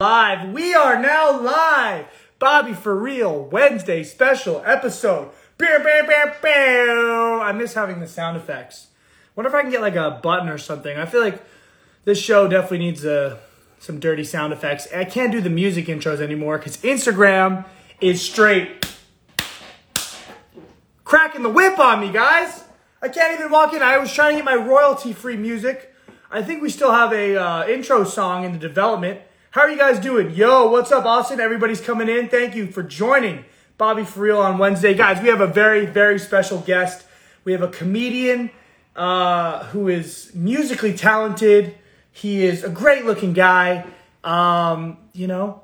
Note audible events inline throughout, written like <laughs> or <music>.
Live. We are now live. Bobby for real. Wednesday special episode. Bear, bear, bear, bear. I miss having the sound effects. Wonder if I can get like a button or something. I feel like this show definitely needs uh, some dirty sound effects. I can't do the music intros anymore because Instagram is straight cracking the whip on me, guys. I can't even walk in. I was trying to get my royalty free music. I think we still have a uh, intro song in the development. How are you guys doing? Yo, what's up, Austin? Everybody's coming in. Thank you for joining Bobby for Real on Wednesday. Guys, we have a very, very special guest. We have a comedian uh, who is musically talented. He is a great looking guy. Um, you know,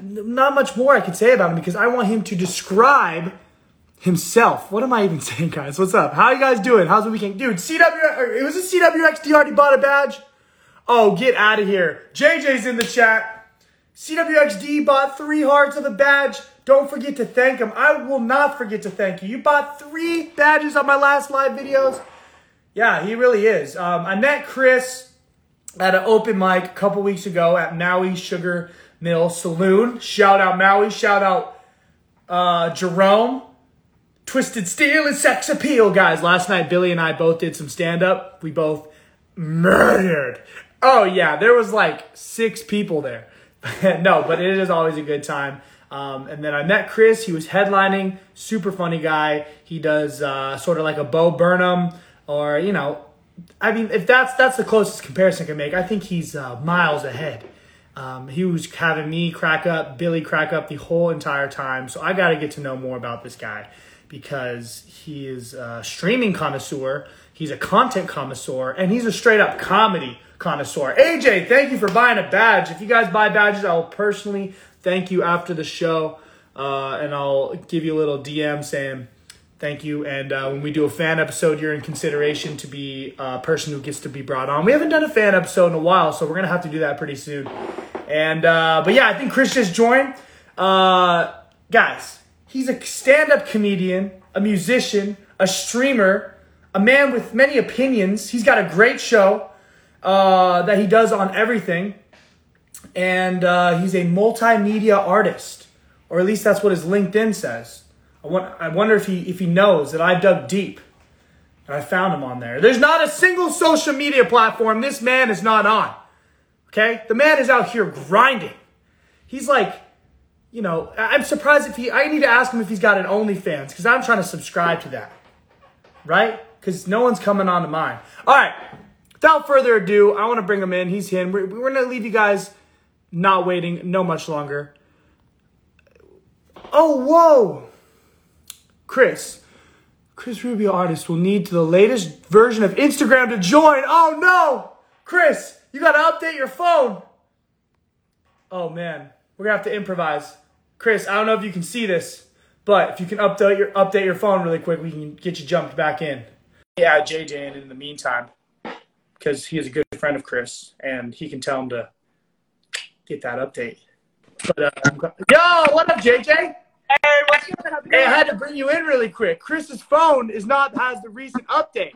not much more I could say about him because I want him to describe himself. What am I even <laughs> saying, guys? What's up? How are you guys doing? How's the weekend? Dude, CW, it was a CWXD already bought a badge? Oh, get out of here. JJ's in the chat. CWXD bought three hearts of a badge. Don't forget to thank him. I will not forget to thank you. You bought three badges on my last live videos. Yeah, he really is. Um, I met Chris at an open mic a couple weeks ago at Maui Sugar Mill Saloon. Shout out Maui. Shout out uh, Jerome. Twisted Steel and Sex Appeal, guys. Last night, Billy and I both did some stand up. We both murdered. Oh, yeah, there was like six people there. <laughs> no, but it is always a good time. Um, and then I met Chris. He was headlining, super funny guy. He does uh, sort of like a Bo Burnham, or you know, I mean, if that's that's the closest comparison I can make, I think he's uh, miles ahead. Um, he was having me crack up, Billy crack up the whole entire time. So I got to get to know more about this guy because he is a streaming connoisseur, he's a content connoisseur, and he's a straight up comedy connoisseur. AJ, thank you for buying a badge. If you guys buy badges, I will personally thank you after the show, uh, and I'll give you a little DM saying thank you. And uh, when we do a fan episode, you're in consideration to be a person who gets to be brought on. We haven't done a fan episode in a while, so we're gonna have to do that pretty soon. And uh, but yeah, I think Chris just joined. Uh, guys, he's a stand-up comedian, a musician, a streamer, a man with many opinions. He's got a great show uh, that he does on everything, and uh, he's a multimedia artist, or at least that's what his LinkedIn says. I, want, I wonder if he if he knows that I dug deep and I found him on there. There's not a single social media platform this man is not on. Okay, the man is out here grinding. He's like, you know, I'm surprised if he. I need to ask him if he's got an OnlyFans because I'm trying to subscribe to that, right? Because no one's coming on to mine. All right, without further ado, I want to bring him in. He's in. We're, we're gonna leave you guys not waiting no much longer. Oh, whoa, Chris. Chris Rubio artist will need to the latest version of Instagram to join. Oh no, Chris, you got to update your phone. Oh man, we're gonna have to improvise. Chris, I don't know if you can see this, but if you can update your update your phone really quick, we can get you jumped back in. Yeah, JJ in in the meantime, because he is a good friend of Chris, and he can tell him to get that update. But uh, yo, what up, JJ? Hey, what's going on? Hey, I had to bring you in really quick. Chris's phone is not has the recent update.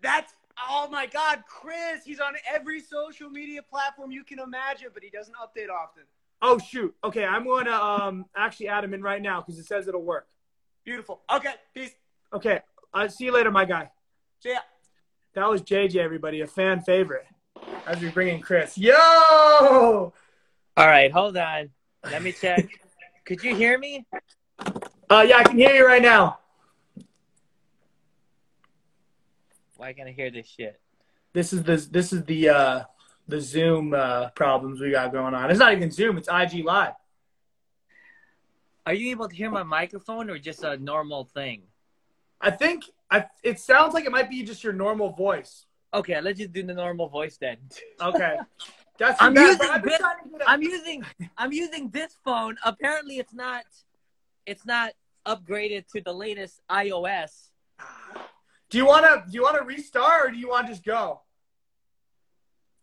That's oh my God, Chris. He's on every social media platform you can imagine, but he doesn't update often. Oh shoot. Okay, I'm going to um actually add him in right now because it says it'll work. Beautiful. Okay, peace. Okay, I'll see you later, my guy. See ya. That was JJ, everybody, a fan favorite. As we bring in Chris. Yo! All right, hold on. Let me check. <laughs> Could you hear me? Uh, yeah, I can hear you right now. Why can't I hear this shit? This is the this is the uh the Zoom uh problems we got going on. It's not even Zoom, it's IG Live. Are you able to hear my microphone or just a normal thing? I think I it sounds like it might be just your normal voice. Okay, let's just do the normal voice then. <laughs> Okay. That's I'm too bad, using I've been this- trying to get a- I'm using I'm using this phone. Apparently, it's not it's not upgraded to the latest iOS. Do you wanna do you wanna restart or do you wanna just go?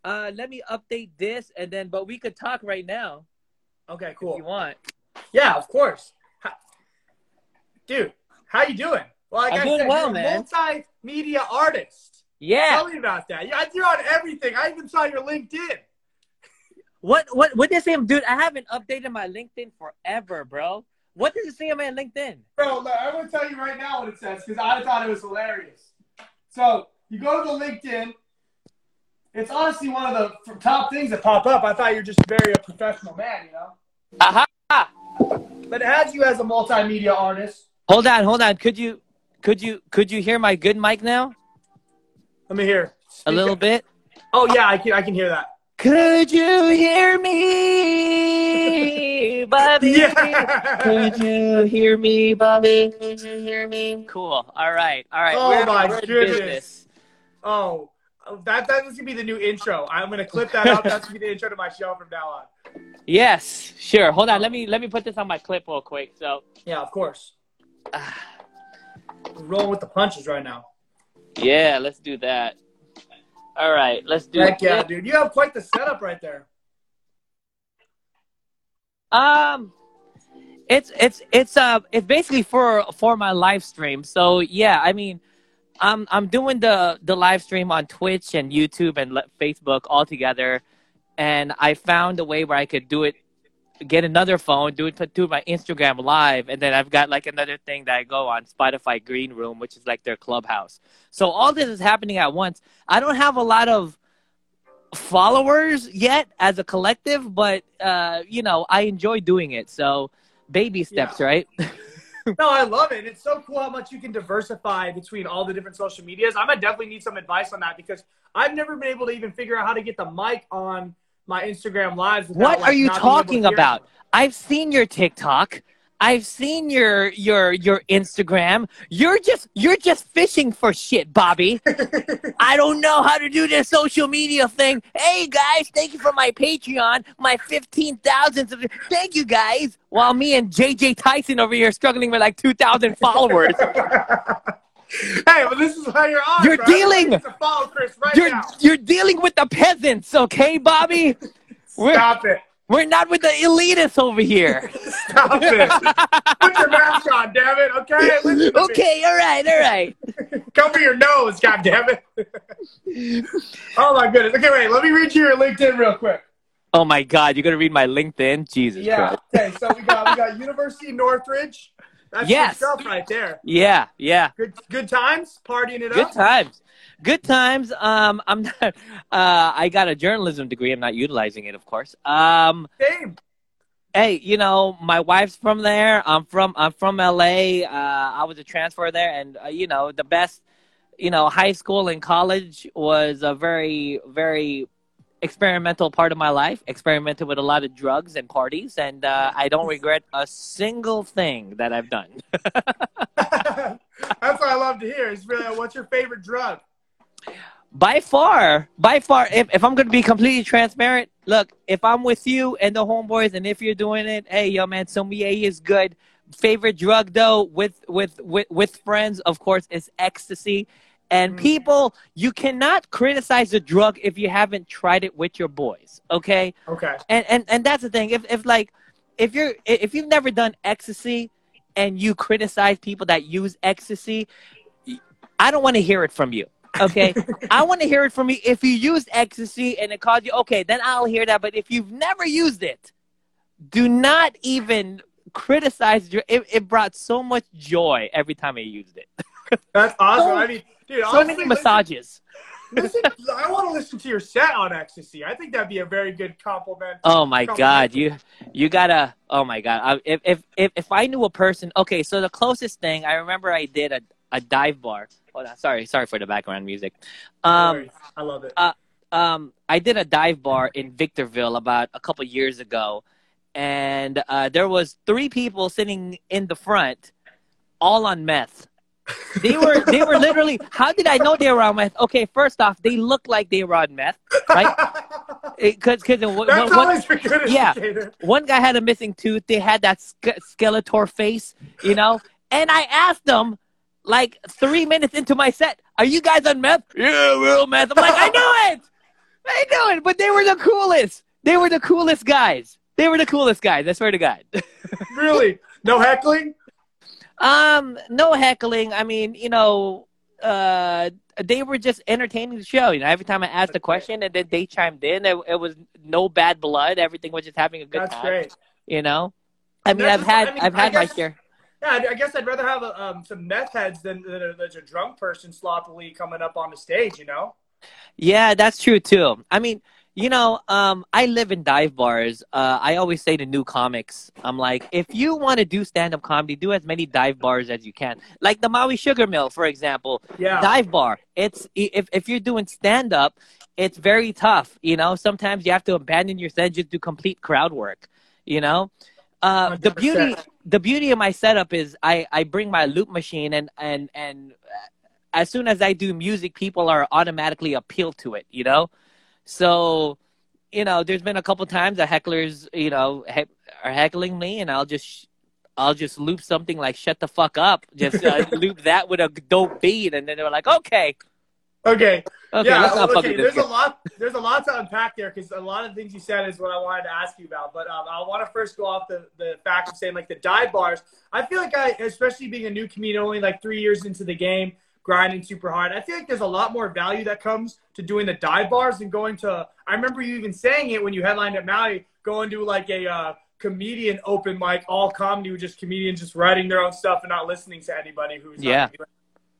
Uh, let me update this and then, but we could talk right now Okay, if cool. you want. Yeah, of course. Dude, how you doing? Well, like I'm I doing said, well, man. multimedia artist. Yeah. Tell me about that. Yeah, you're on everything. I even saw your LinkedIn. What what what does it say? Dude, I haven't updated my LinkedIn forever, bro. What does it say on my LinkedIn? Bro, look, I'm gonna tell you right now what it says because I thought it was hilarious. So you go to the LinkedIn. It's honestly one of the top things that pop up. I thought you're just very a professional man, you know. Aha! But it has you as a multimedia artist. Hold on, hold on. Could you could you could you hear my good mic now? Let me hear. A little bit? Oh yeah, I can. I can hear that. Could you hear me, <laughs> Bobby? Yeah. Could you hear me, Bobby? Could you hear me? Cool. All right. All right. Oh We're- my we're goodness. business. Oh, that that's gonna be the new intro. I'm gonna clip that up. That's gonna be the intro to my show from now on. Yes, sure. Hold on. Let me let me put this on my clip real quick. So, Yeah, of course. Ah. Rolling with the punches right now. yeah, let's do that. All right, let's do Heck yeah, it. dude. You have quite the setup right there. Um, it's it's it's uh it's basically for for my live stream. So yeah, I mean, I'm I'm doing the the live stream on Twitch and YouTube and Facebook all together, and I found a way where I could do it, get another phone, do it do my Instagram live, and then I've got like another thing that I go on Spotify Green Room, which is like their clubhouse. So all this is happening at once. I don't have a lot of followers yet as a collective, but uh, you know, I enjoy doing it. So baby steps, right? <laughs> No, I love it. It's so cool how much you can diversify between all the different social medias. I'm gonna definitely need some advice on that because I've never been able to even figure out how to get the mic on my Instagram lives. without, what like, are you not being able to talking about? I've seen your TikTok. I've seen your your your Instagram. You're just you're just fishing for shit, Bobby. <laughs> I don't know how to do this social media thing. Hey guys, thank you for my Patreon, my fifteen thousand. Thank you guys. While me and JJ Tyson over here struggling with like two thousand followers. <laughs> <laughs> Hey, well, this is how you're on. You're bro. dealing. Everybody needs to follow Chris right You're now. you're dealing with the peasants, okay, Bobby? <laughs> We're Stop it. we're not with the elitists over here. <laughs> Stop it. Put your mask on, damn it. Okay. Listen to me. okay, all right, all right. Cover your nose, god damn it. oh my goodness. Okay, wait. Let me read you your LinkedIn real quick. Oh my God, you're gonna read my LinkedIn? Jesus Yeah. Christ. Okay. So we got we got University of Northridge. That's Yes. good stuff right there. Yeah, yeah. Good good times, partying it Good up. Good times. Good times. Um, I'm not. Uh, I got a journalism degree. I'm not utilizing it, of course. Um, Same. hey, you know, my wife's from there. I'm from. I'm from LA. Uh, I was a transfer there, and uh, you know, the best. You know, high school and college was a very, very experimental part of my life. Experimented with a lot of drugs and parties, and uh, I don't <laughs> regret a single thing that I've done. <laughs> That's what I love to hear. Is really what's your favorite drug? by far, by far, if, if I'm going to be completely transparent, look, if I'm with you and the homeboys, and if you're doing it, hey, yo, man, sommelier is good. Favorite drug though, with with with with friends, of course, is ecstasy. And Mm. people, you cannot criticize a drug if you haven't tried it with your boys. Okay, Okay. and and and that's the thing. If if like if you're if you've never done ecstasy and you criticize people that use ecstasy, I don't want to hear it from you. Okay, <laughs> I want to hear it from you. If you used ecstasy and it caused you, okay, then I'll hear that. But if you've never used it, do not even criticize. It, it brought so much joy every time I used it. <laughs> That's awesome. So- I mean, dude, So honestly, many listen- massages. <laughs> Listen, I want to listen to your set on ecstasy. I think that'd be a very good compliment. Oh my God, you you gotta. Oh my God, if if if if I knew a person. Okay, so the closest thing I remember I did a a dive bar. Hold on, sorry, sorry for the background music. Um. I love it. um, I did a dive bar in Victorville about a couple years ago, and uh, there was three people sitting in the front, all on meth. They were they were literally. How did I know they were on meth? Okay, first off, they look like they were on meth, right? <laughs> Because because That's always a good yeah. indicator. one guy had a missing tooth. They had that ske- Skeletor face, you know. And I asked them, like three minutes into my set, "Are you guys on meth?" Yeah, we're on meth. I'm like, I knew it, I know it. But they were the coolest. They were the coolest guys. They were the coolest guys. I swear to God. <laughs> Really? No heckling? Um, no heckling. I mean, you know, uh, they were just entertaining the show. You know, every time I asked a question and then they chimed in, it, it was no bad blood. Everything was just having a good That's time. great. You know, I mean, I've just- had I mean, I've I had my guess- share. Yeah, I- I guess I'd rather have a, um, some meth heads than, than, a, than a drunk person sloppily coming up on the stage. You know. Yeah, that's true too. I mean, you know, um, I live in dive bars. Uh, I always say to new comics, I'm like, if you want to do stand up comedy, do as many dive bars as you can. Like the Maui Sugar Mill, for example, Yeah. dive bar. It's if if you're doing stand up, it's very tough. You know, sometimes you have to abandon your set just do complete crowd work. You know, uh, the beauty the beauty of my setup is I I bring my loop machine and and and as soon as I do music, people are automatically appealed to it. You know, so you know, there's been a couple times that hecklers you know he- are heckling me, and I'll just. I'll just loop something like "shut the fuck up," just uh, <laughs> loop that with a dope beat, and then they're like, "Okay, Okay. Okay, yeah. let's not fuck okay. There's a lot. There's a lot to unpack there because a lot of things you said is what I wanted to ask you about. But um, I want to first go off the the fact of saying like the dive bars. I feel like I, especially being a new comedian, only like three years into the game, grinding super hard. I feel like there's a lot more value that comes to doing the dive bars than going to. I remember you even saying it when you headlined at Maui, going to like a. Uh, comedian open mic all comedy with just comedians just writing their own stuff and not listening to anybody who's Yeah.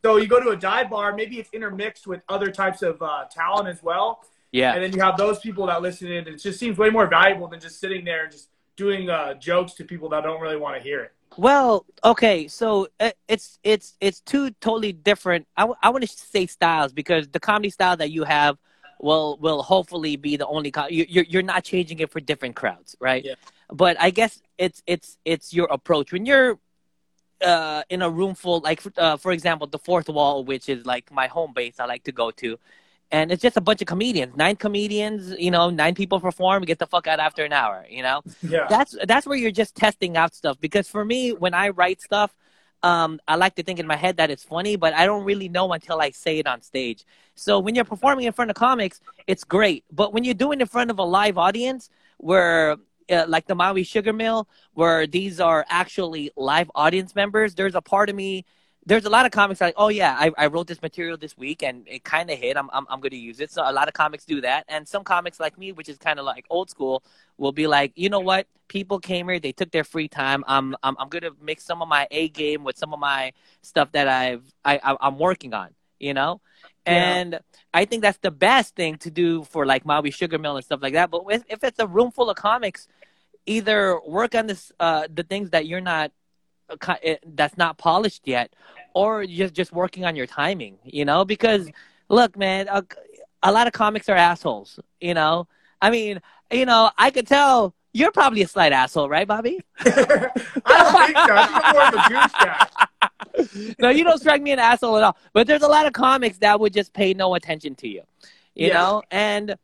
so you go to a dive bar, maybe it's intermixed with other types of uh, talent as well. yeah." And then you have those people that listen in. It just seems way more valuable than just sitting there and just doing uh, jokes to people that don't really want to hear it. Well, okay, so uh, it's it's it's two totally different. I, w- I want to say styles because the comedy style that you have will will hopefully be the only. Com- you, you're you're not changing it for different crowds, right? Yeah. But I guess it's it's it's your approach when you're uh, in a room full, like uh, for example, the fourth wall, which is like my home base. I like to go to. And it's just a bunch of comedians, nine comedians, you know, nine people perform, get the fuck out after an hour, you know? Yeah. that's that's where you're just testing out stuff because for me when i write stuff um, i like to think in my head that it's funny but i don't really know until i say it on stage so when you're performing in front of comics it's great but when you're doing it in front of a live audience where uh, like the maui sugar mill where these are actually live audience members there's a part of me there's a lot of comics like, oh yeah, I, I wrote this material this week and it kind of hit. I'm, I'm I'm going to use it. So a lot of comics do that, and some comics like me, which is kind of like old school, will be like, you know what? People came here, they took their free time. I'm I'm I'm going to mix some of my A game with some of my stuff that I've I, I I'm working on. You know, Yeah. and I think that's the best thing to do for like Maui Sugar Mill and stuff like that. But if, if it's a room full of comics, either work on this uh, the things that you're not uh, eh, that's not polished yet or just just working on your timing you know because look man a, a lot of comics are assholes you know i mean you know i could tell you're probably a slight asshole right bobby <laughs> I don't think so. I'm more of a guy. <laughs> no you don't strike me an asshole at all but there's a lot of comics that would just pay no attention to you you Yeah. know and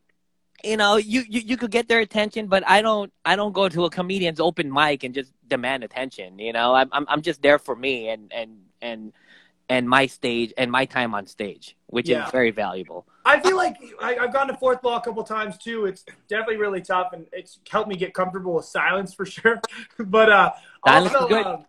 you know you, you you could get their attention but i don't i don't go to a comedian's open mic and just demand attention you know i'm i'm, I'm just there for me and and and and my stage and my time on stage which Yeah. is very valuable I feel like I, I've gone to fourth wall a couple times too. It's definitely really tough, and it's helped me get comfortable with silence for <laughs> sure. but uh, Silence also, good. um,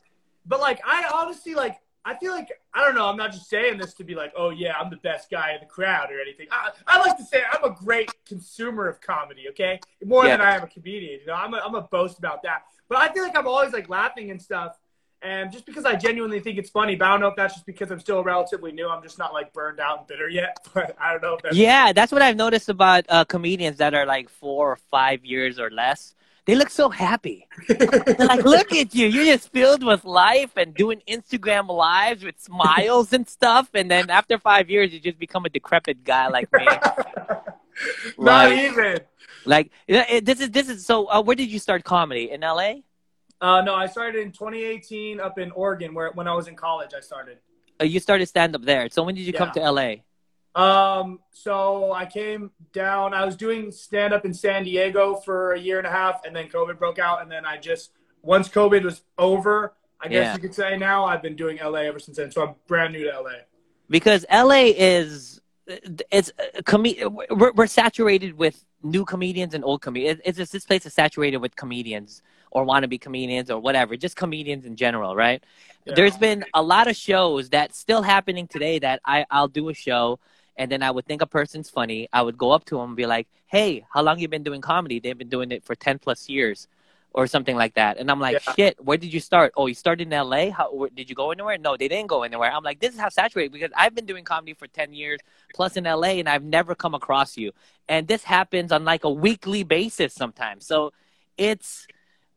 but like I honestly like I feel like I don't know. I'm not just saying this to be like, oh yeah, I'm the best guy in the crowd or anything. I, I like to say I'm a great consumer of comedy. Okay, more Yeah. than I am a comedian. You know, I'm a, I'm a boast about that. But I feel like I'm always like laughing and stuff. And just because I genuinely think it's funny, but I don't know if that's just because I'm still relatively new. I'm just not like burned out and bitter yet. <laughs> But I don't know if that's yeah that's what i've noticed about uh, comedians that are like four or five years or less they look so happy They're <laughs> like, look at you. You're just filled with life and doing Instagram lives with smiles and stuff. And then after five years, you just become a decrepit guy like me. <laughs> Not Like- even. Like this is this is so. Uh, where did you start comedy in LA? Uh, no, I started in 2018 up in Oregon, where when I was in college, I started. Uh, you started stand up there. So when did you come to LA? Um, so I came down. I was doing stand up in San Diego for a year and a half, and then COVID broke out, and then I just once COVID was over, I guess Yeah. you could say now I've been doing LA ever since then. So I'm brand new to LA. Because LA is it's uh, com- we're, we're saturated with new comedians and old comedians. It's just this place is saturated with comedians or wannabe comedians or whatever, just comedians in general, right? Yeah. There's been a lot of shows that's still happening today that I I'll do a show and then I would think a person's funny. I would go up to them and be like, "Hey, how long you been doing comedy?" They've been doing it for ten plus years, or something like that. And I'm like, Yeah. "Shit, where did you start? Oh, you started in L.A. How where, did you go anywhere? No, they didn't go anywhere." I'm like, "This is how saturated because I've been doing comedy for ten years plus in L.A. and I've never come across you, and this happens on like a weekly basis sometimes. So it's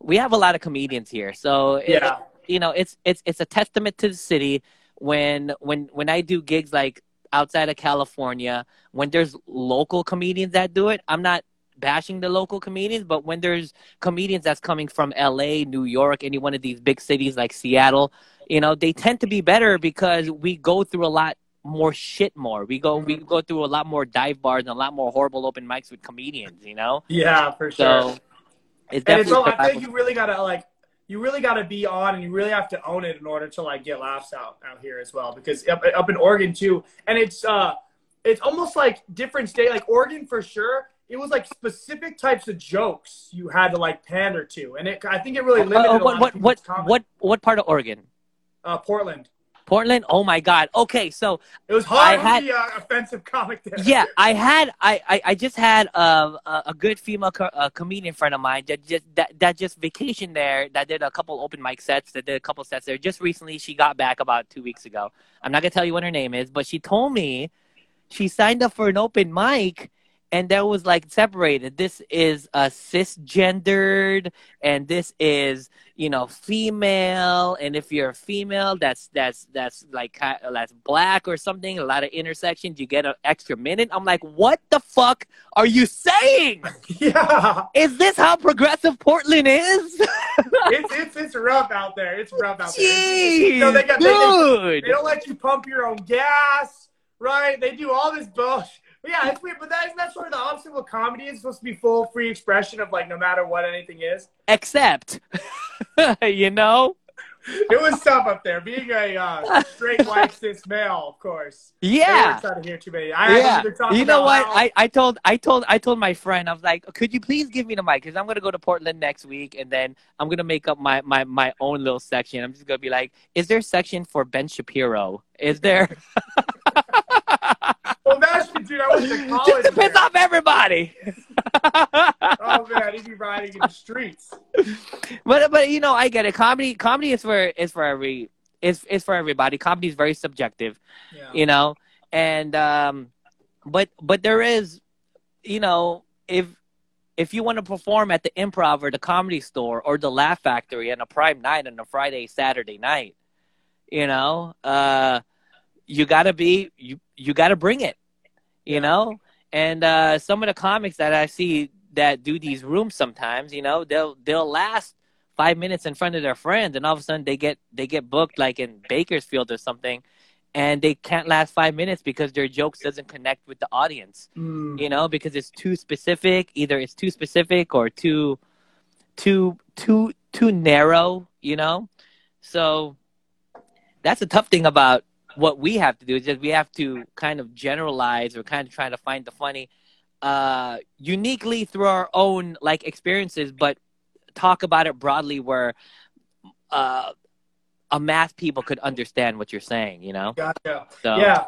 we have a lot of comedians here, so it- Yeah. you know it's it's it's a testament to the city when when when I do gigs like outside of California when there's local comedians that do it I'm not bashing the local comedians but when there's comedians that's coming from LA New York any one of these big cities like Seattle you know they tend to be better because we go through a lot more shit more we go we go through a lot more dive bars and a lot more horrible open mics with comedians you know Yeah, for sure. so it's and it's all, I think you really gotta like you really gotta be on and you really have to own it in order to like get laughs out out here as well. Because up, up in Oregon too and it's uh it's almost like different state like Oregon for sure it was like specific types of jokes you had to like pander to. And it I think it really limited Uh, a lot what what what what what part of Oregon? Uh, Portland Portland oh my god okay so it was hard I had- to be uh, offensive comic there yeah, I had I, I, I just had um, a a good female co- uh, comedian friend of mine that just that, that just vacationed there. That did a couple open mic sets. That did a couple sets there. Just recently, she got back about two weeks ago. I'm not gonna tell you what her name is, but she told me she signed up for an open mic. And that was like separated. This is a cisgendered, and this is you know female. And if you're a female, that's that's that's like that's black or something. A lot of intersections. You get an extra minute. I'm like, what the fuck are you saying? <laughs> yeah Is this how progressive Portland is? <laughs> it's, it's it's rough out there it's rough out there Jeez, know, they got- they- they- They don't let you pump your own gas, right? They do all this bullshit. Yeah, it's weird. But that, isn't that sort of the opposite of what comedy is? It's supposed to be full, free expression of like no matter what anything is. Except, <laughs> you know, It was tough up there. Being a uh, <laughs> straight white cis male, of course. Yeah. trying to hear too many. I yeah, you know what? how- I, I told I told I told my friend I was like, could you please give me the mic? Because I'm gonna go to Portland next week, and then I'm gonna make up my my my own little section. I'm just gonna be like, is there a section for Ben Shapiro? Is there? <laughs> <laughs> dude. I went to college. <laughs> just to piss there. off everybody. <laughs> Oh man, he'd be riding in the streets. but but you know, I get it. Comedy comedy is for is for every is is for everybody. Comedy is very subjective. Yeah. you know and um but but there is you know if if you want to perform at the improv or the comedy store or the laugh factory on a prime night on a friday saturday night you know uh you gotta be you you gotta bring it you know and uh some of the comics that i see that do these rooms sometimes you know they'll they'll last five minutes in front of their friends and all of a sudden they get they get booked like in bakersfield or something and they can't last five minutes because their jokes doesn't connect with the audience Mm. you know because it's too specific either it's too specific or too too too too narrow you know so that's a tough thing about what we have to do is that we have to kind of generalize or kind of try to find the funny uh uniquely through our own like experiences but talk about it broadly where uh a mass people could understand what you're saying you know Gotcha. so Yeah,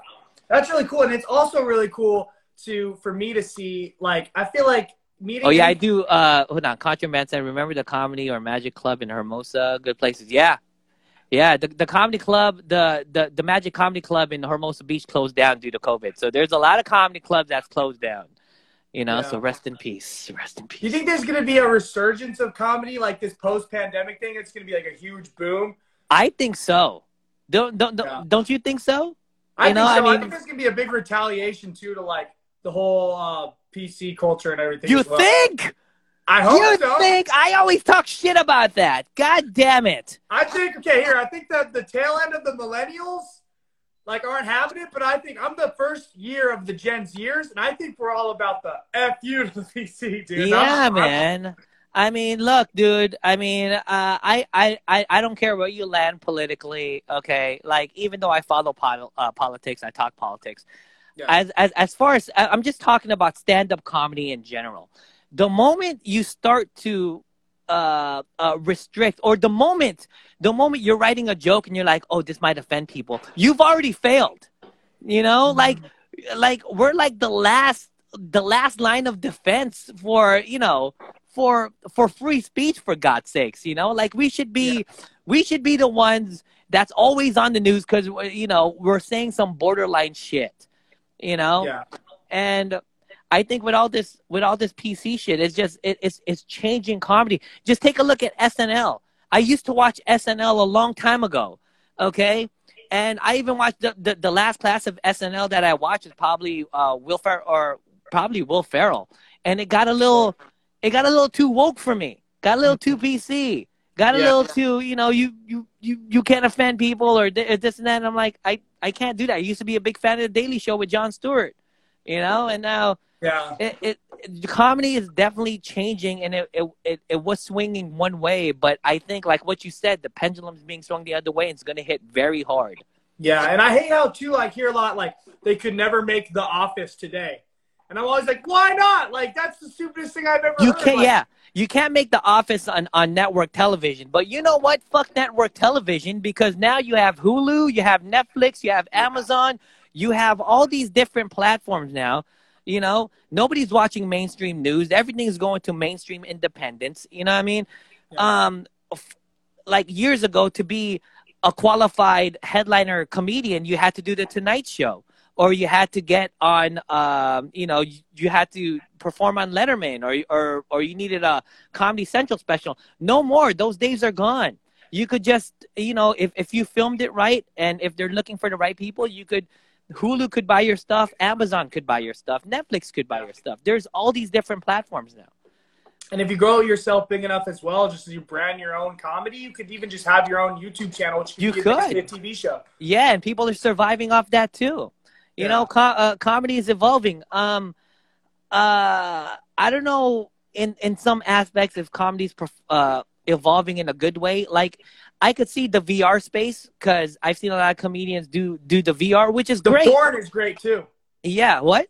that's really cool, and it's also really cool to for me to see. Like, I feel like meeting. Oh yeah, I do. Uh, hold on, Contra Manson. Remember the comedy or magic club in Hermosa? Good places. Yeah, yeah. The the comedy club, the the the magic comedy club in Hermosa Beach closed down due to COVID. So there's a lot of comedy clubs that's closed down. You know, so rest in peace. Rest in Do you think there's gonna be a resurgence of comedy like this post-pandemic thing? It's gonna be like a huge boom. I think so. Don't don't don't, Yeah. don't you think so? I You know, think so. I I, think there's gonna be a big retaliation too to like the whole uh, PC culture and everything. You well. think? I hope You so. think? I always talk shit about that. God damn it. I think okay here. I think that the tail end of the millennials like aren't having it, but I think I'm the first year of the Gen years, and I think we're all about the f you to the PC, dude. Yeah, I'm- I'm- man. I mean, look, dude. I mean, uh, I, I, I, I don't care where you land politically. Okay, like even though I follow pol- uh, politics, I talk politics. yeah. as as as far as I'm just talking about stand up comedy in general. The moment you start to uh, uh, restrict, or the moment the moment you're writing a joke and you're like, oh, this might offend people, you've already failed. You know, mm-hmm. like like we're like the last the last line of defense for you know for for free speech for god's sakes you know like we should be yeah. we should be the ones that's always on the news because you know we're saying some borderline shit you know yeah. and i think with all this with all this pc shit it's just it, it's it's changing comedy just take a look at snl i used to watch snl a long time ago okay and I even watched the, the, the, last class of SNL that I watched is probably uh, Will Fer- or probably Will Ferrell, and it got a little, it got a little too woke for me. Got a little too <laughs> PC. Got a yeah. little too, you know, you you you you can't offend people or this and that. And I'm like, I I can't do that. I used to be a big fan of the Daily Show with Jon Stewart, you know, and now yeah, it, it, it comedy is definitely changing, and it, it it was swinging one way, but I think like what you said, the pendulum is being swung the other way, and it's going to hit very hard. Yeah, and I hate how too. I hear a lot like they could never make The Office today. And I'm always like, why not? Like that's the stupidest thing I've ever you heard. Can't, like, yeah, you can't make The Office on, on network television. But you know what? Fuck network television because now you have Hulu, you have Netflix, you have Amazon, you have all these different platforms now. You know, nobody's watching mainstream news. Everything is going to mainstream independence. You know what I mean? Yeah. Um, like years ago, to be a qualified headliner comedian, you had to do the Tonight Show or you had to get on um, you know you, had to perform on letterman or, or or you needed a comedy central special no more those days are gone you could just you know if, if you filmed it right and if they're looking for the right people you could hulu could buy your stuff amazon could buy your stuff netflix could buy your stuff there's all these different platforms now and if you grow yourself big enough as well, just as you brand your own comedy, you could even just have your own YouTube channel, which you could a TV show. Yeah, and people are surviving off that too. You yeah. know, co- uh, comedy is evolving. Um, uh, I don't know in in some aspects if comedy's uh, evolving in a good way. Like, I could see the VR space because I've seen a lot of comedians do do the VR, which is the great. The porn is great too. Yeah. What?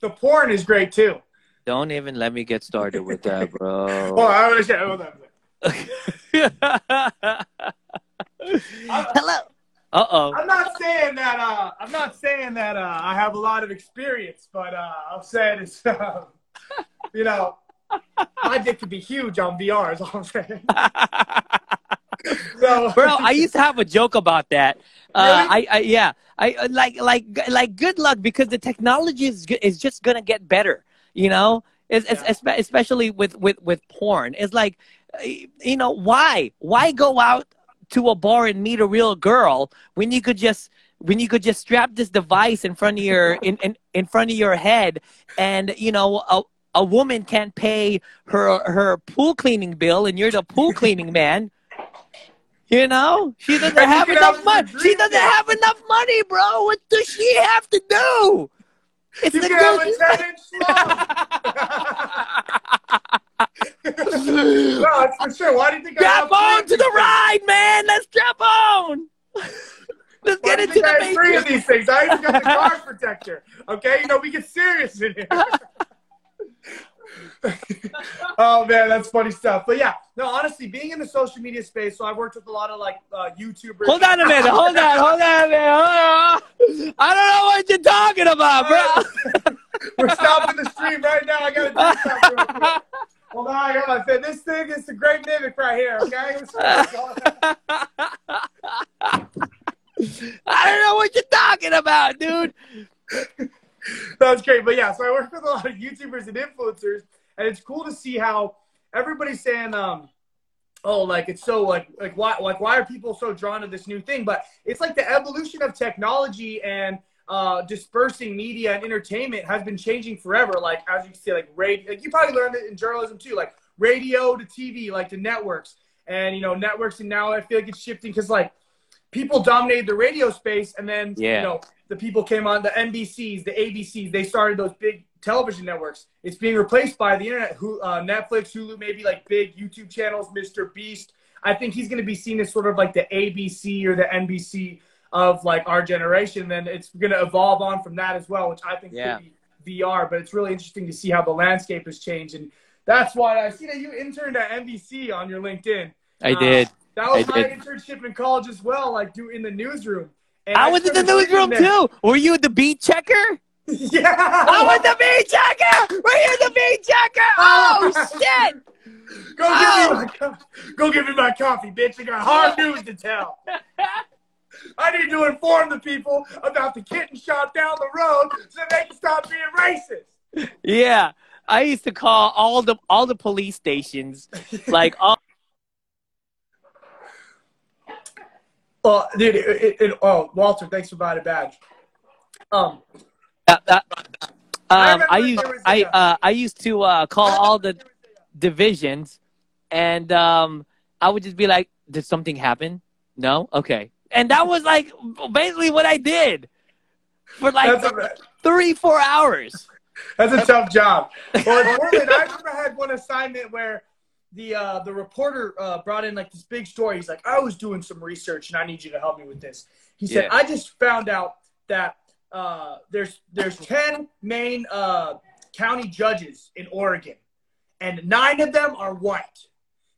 the porn is great too. Don't even let me get started with that, <laughs> bro. oh, I understand. Hold on. <laughs> Hello. Uh oh. I'm not saying that. Uh, I'm not saying that uh, I have a lot of experience, but uh, I'm saying it's, uh, <laughs> you know, my dick could be huge on VR. Is all I'm saying. <laughs> so, Bro, I used to have a joke about that. Uh, really? I, I yeah, I uh, like like like good luck because the technology is is just gonna get better. You know, it's, yeah. it's, especially with with with porn. It's like, you know, why why go out to a bar and meet a real girl when you could just when you could just strap this device in front of your in, in, in front of your head and you know a, a woman can't pay her her pool cleaning bill and you're the pool cleaning man you know she <laughs> doesn't have enough money she doesn't have enough money bro what does she have to do it's you the can have a 10 inch no, that's for sure. Why do you think I have? strap I on to the ride, man? Let's strap on. Let's Why get into the I three of these things. I even got the <laughs> car protector. Okay, you know we get serious in here. <laughs> <laughs> oh man, that's funny stuff. But yeah, no, honestly, being in the social media space, so I've worked with a lot of like uh, YouTubers. Hold on a minute. Hold on. Hold on a minute. Hold on. I don't know what you're talking about, bro. <laughs> We're stopping the stream right now. I gotta do something. Hold on, I got my fit. This thing is the great mimic right here. Okay. <laughs> I don't know what you're talking about, dude. <laughs> That's great. But yeah, so I work with a lot of YouTubers and influencers, and it's cool to see how everybody's saying, um, oh, like it's so like like why like why are people so drawn to this new thing? But it's like the evolution of technology and uh, dispersing media and entertainment has been changing forever. Like as you can see, like radio, like you probably learned it in journalism too, like radio to TV, like to networks, and you know networks. And now I feel like it's shifting because like people dominated the radio space, and then yeah. you know the people came on the NBCs, the ABCs. They started those big television networks. It's being replaced by the internet, who, uh, Netflix, Hulu, maybe like big YouTube channels, Mr. Beast. I think he's going to be seen as sort of like the ABC or the NBC of like our generation, then it's going to evolve on from that as well, which I think Yeah. could be VR. But it's really interesting to see how the landscape has changed, and that's why I see that you interned at NBC on your LinkedIn. I Uh, did. That was I my internship in college as well, like do in the newsroom. And I was in the newsroom too. Were you the beat checker? <laughs> yeah. I was the beat checker. Were you the beat checker? <laughs> Oh shit! Go give Oh. me my co- go give me my coffee, bitch. I got hard <laughs> news to tell. I need to inform the people about the kitten shot down the road so they can stop being racist. Yeah, I used to call all the all the police stations, like all. Well, dude, it, it, it- oh, Walter, thanks for buying a badge. Um, Uh, uh, um, remember I used was I a- uh, I used to uh, call all the divisions, and um, I would just be like, "Did something happen? No, okay." And that was like basically what I did for like a, three four hours. that's a tough job. <laughs> Well, in Portland, I remember I had one assignment where the uh, the reporter uh, brought in like this big story. He's like, I was doing some research and I need you to help me with this. He said, Yeah. I just found out that uh, there's there's ten main uh, county judges in Oregon, and nine of them are white.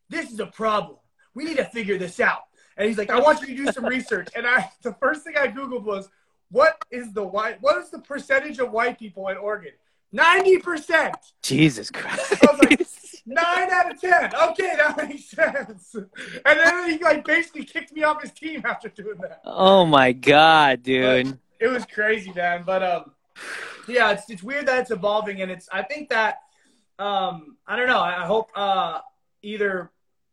This is a problem. We need to figure this out. And he's like, I want you to do some research. And I the first thing I googled was, what is the white? What is the percentage of white people in Oregon? Ninety percent. Jesus Christ! I was like, Nine out of ten. Okay, that makes sense. And then he like basically kicked me off his team after doing that. oh my God, dude! It was crazy, man. But um, yeah, it's it's weird that it's evolving, and it's I think that um, I don't know. I, I hope uh either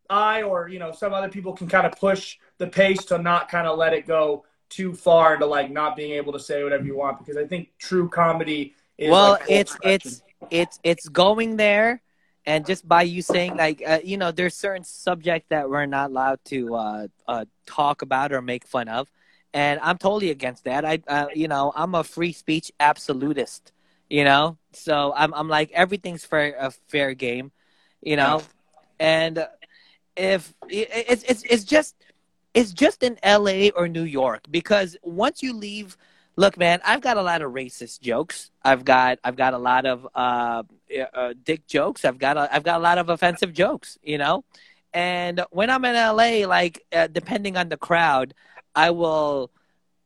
I or you know some other people can kind of push the pace to not kind of let it go too far into like not being able to say whatever you want because I think true comedy is well like, it's it's it's it's going there and just by you saying like uh, you know there's certain subject that we're not allowed to uh, uh, talk about or make fun of. And i'm totally against that. I uh, you know i'm a free speech absolutist you know? So i'm, I'm like everything's fair a fair game you know? And if it's it's it's just it's just in LA or New York because once you leave look man I've got a lot of racist jokes I've got I've got a lot of uh, uh dick jokes I've got a, I've got a lot of offensive jokes you know and when I'm in LA like uh, depending on the crowd I will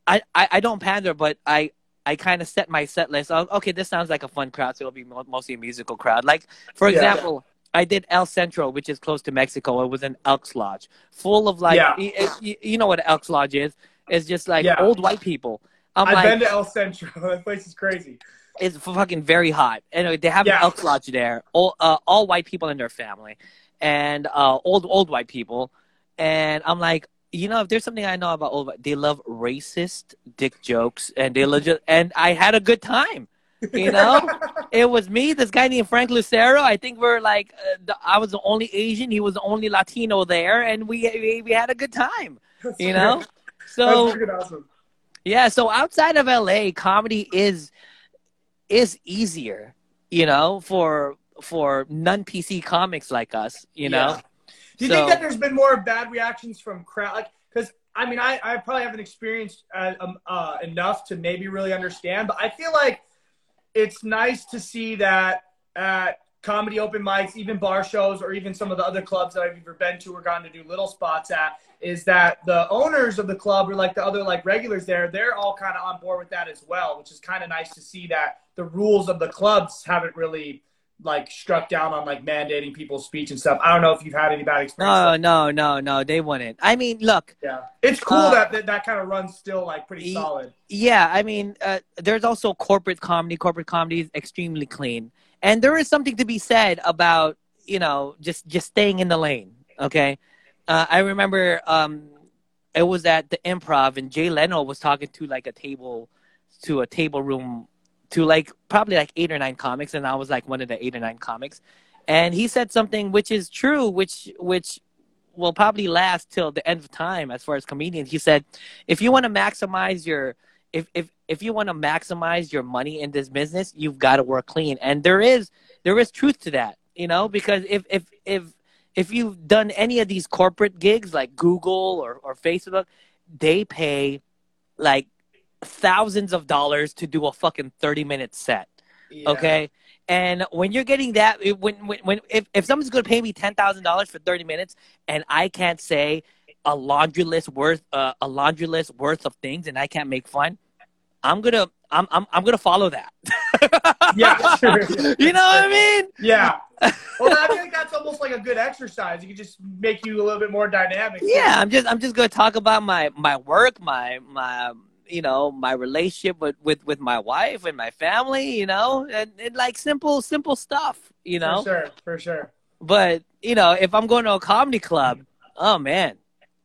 I I, I don't pander but I I kind of set my set list. Oh, okay, this sounds like a fun crowd, so it'll be mo- mostly a musical crowd. Like, for Yeah. example, I did El Centro, which is close to Mexico. It was an Elks Lodge, full of like, Yeah. y- y- you, know what Elks Lodge is? It's just like Yeah. old white people. I'm I've like, been to El Centro. <laughs> that place is crazy. it's fucking very hot. Anyway, they have Yeah. an Elks Lodge there, all uh, all white people and their family, and uh, old old white people. And I'm like, you know, if there's something I know about old, they love racist dick jokes, and they legit. And I had a good time. You <laughs> know, it was me, this guy named Frank Lucero. I think we're like, uh, the, I was the only Asian, he was the only Latino there, and we we, we had a good time. That's You know, so awesome. Yeah, so outside of LA, comedy is is easier, you know, for for non PC comics like us, you know. Yeah. Do you So- think that there's been more bad reactions from crowd? Like, because I mean, I, I probably haven't experienced uh, um, uh, enough to maybe really understand, but I feel like it's nice to see that at comedy open mics, even bar shows, or even some of the other clubs that I've ever been to or gotten to do little spots at, is that the owners of the club or like the other like regulars there, they're all kind of on board with that as well, which is kind of nice to see that the rules of the clubs haven't really like struck down on like mandating people's speech and stuff. I don't know if you've had any bad experiences. No, no, no, no, they wouldn't. I mean, look, Yeah, it's cool Uh, that that, that kind of runs still like pretty solid. yeah, I mean, uh, there's also corporate comedy. Corporate comedy is extremely clean, and there is something to be said about you know just just staying in the lane. Okay, uh, I remember um, it was at the Improv, and Jay Leno was talking to like a table, to a table room, to like probably like eight or nine comics, and I was like one of the eight or nine comics, and he said something which is true, which which will probably last till the end of time as far as comedians. He said, if you want to maximize your if if if you want to maximize your money in this business, you've got to work clean. And there is there is truth to that, you know, because if if if if you've done any of these corporate gigs like Google or, or Facebook, they pay like thousands of dollars to do a fucking 30 minute set. Yeah. Okay. And when you're getting that, it- when, when, when if, if someone's going to pay me $10,000 for 30 minutes and I can't say a laundry list worth, uh, a laundry list worth of things and I can't make fun, I'm going to, I'm, I'm, I'm going to follow that. <laughs> Yeah, sure, <laughs> you know what I mean? Yeah. <laughs> Well, I think that's almost like a good exercise. You can just make you a little bit more dynamic. Yeah, I'm just I'm just gonna talk about my my work, my my you know my relationship with with with my wife and my family, you know, and, and like simple simple stuff, you know. For sure. For sure. But you know, if I'm going to a comedy club, oh man,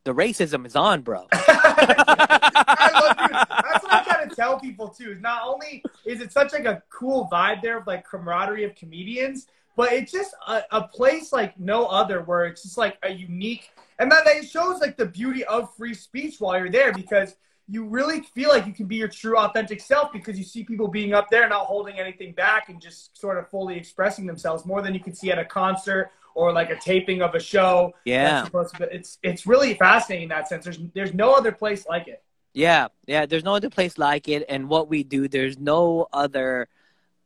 the racism is on, bro. <laughs> I love, dude, that's what I kind of tell people too. Is not only is it such like a cool vibe there of like camaraderie of comedians, but it's just a, a place like no other where it's just like a unique, and that it shows like the beauty of free speech while you're there because you really feel like you can be your true authentic self because you see people being up there not holding anything back and just sort of fully expressing themselves more than you can see at a concert or like a taping of a show Yeah. it's it's really fascinating in that sense there's there's no other place like it Yeah, yeah. There's no other place like it, and what we do, there's no other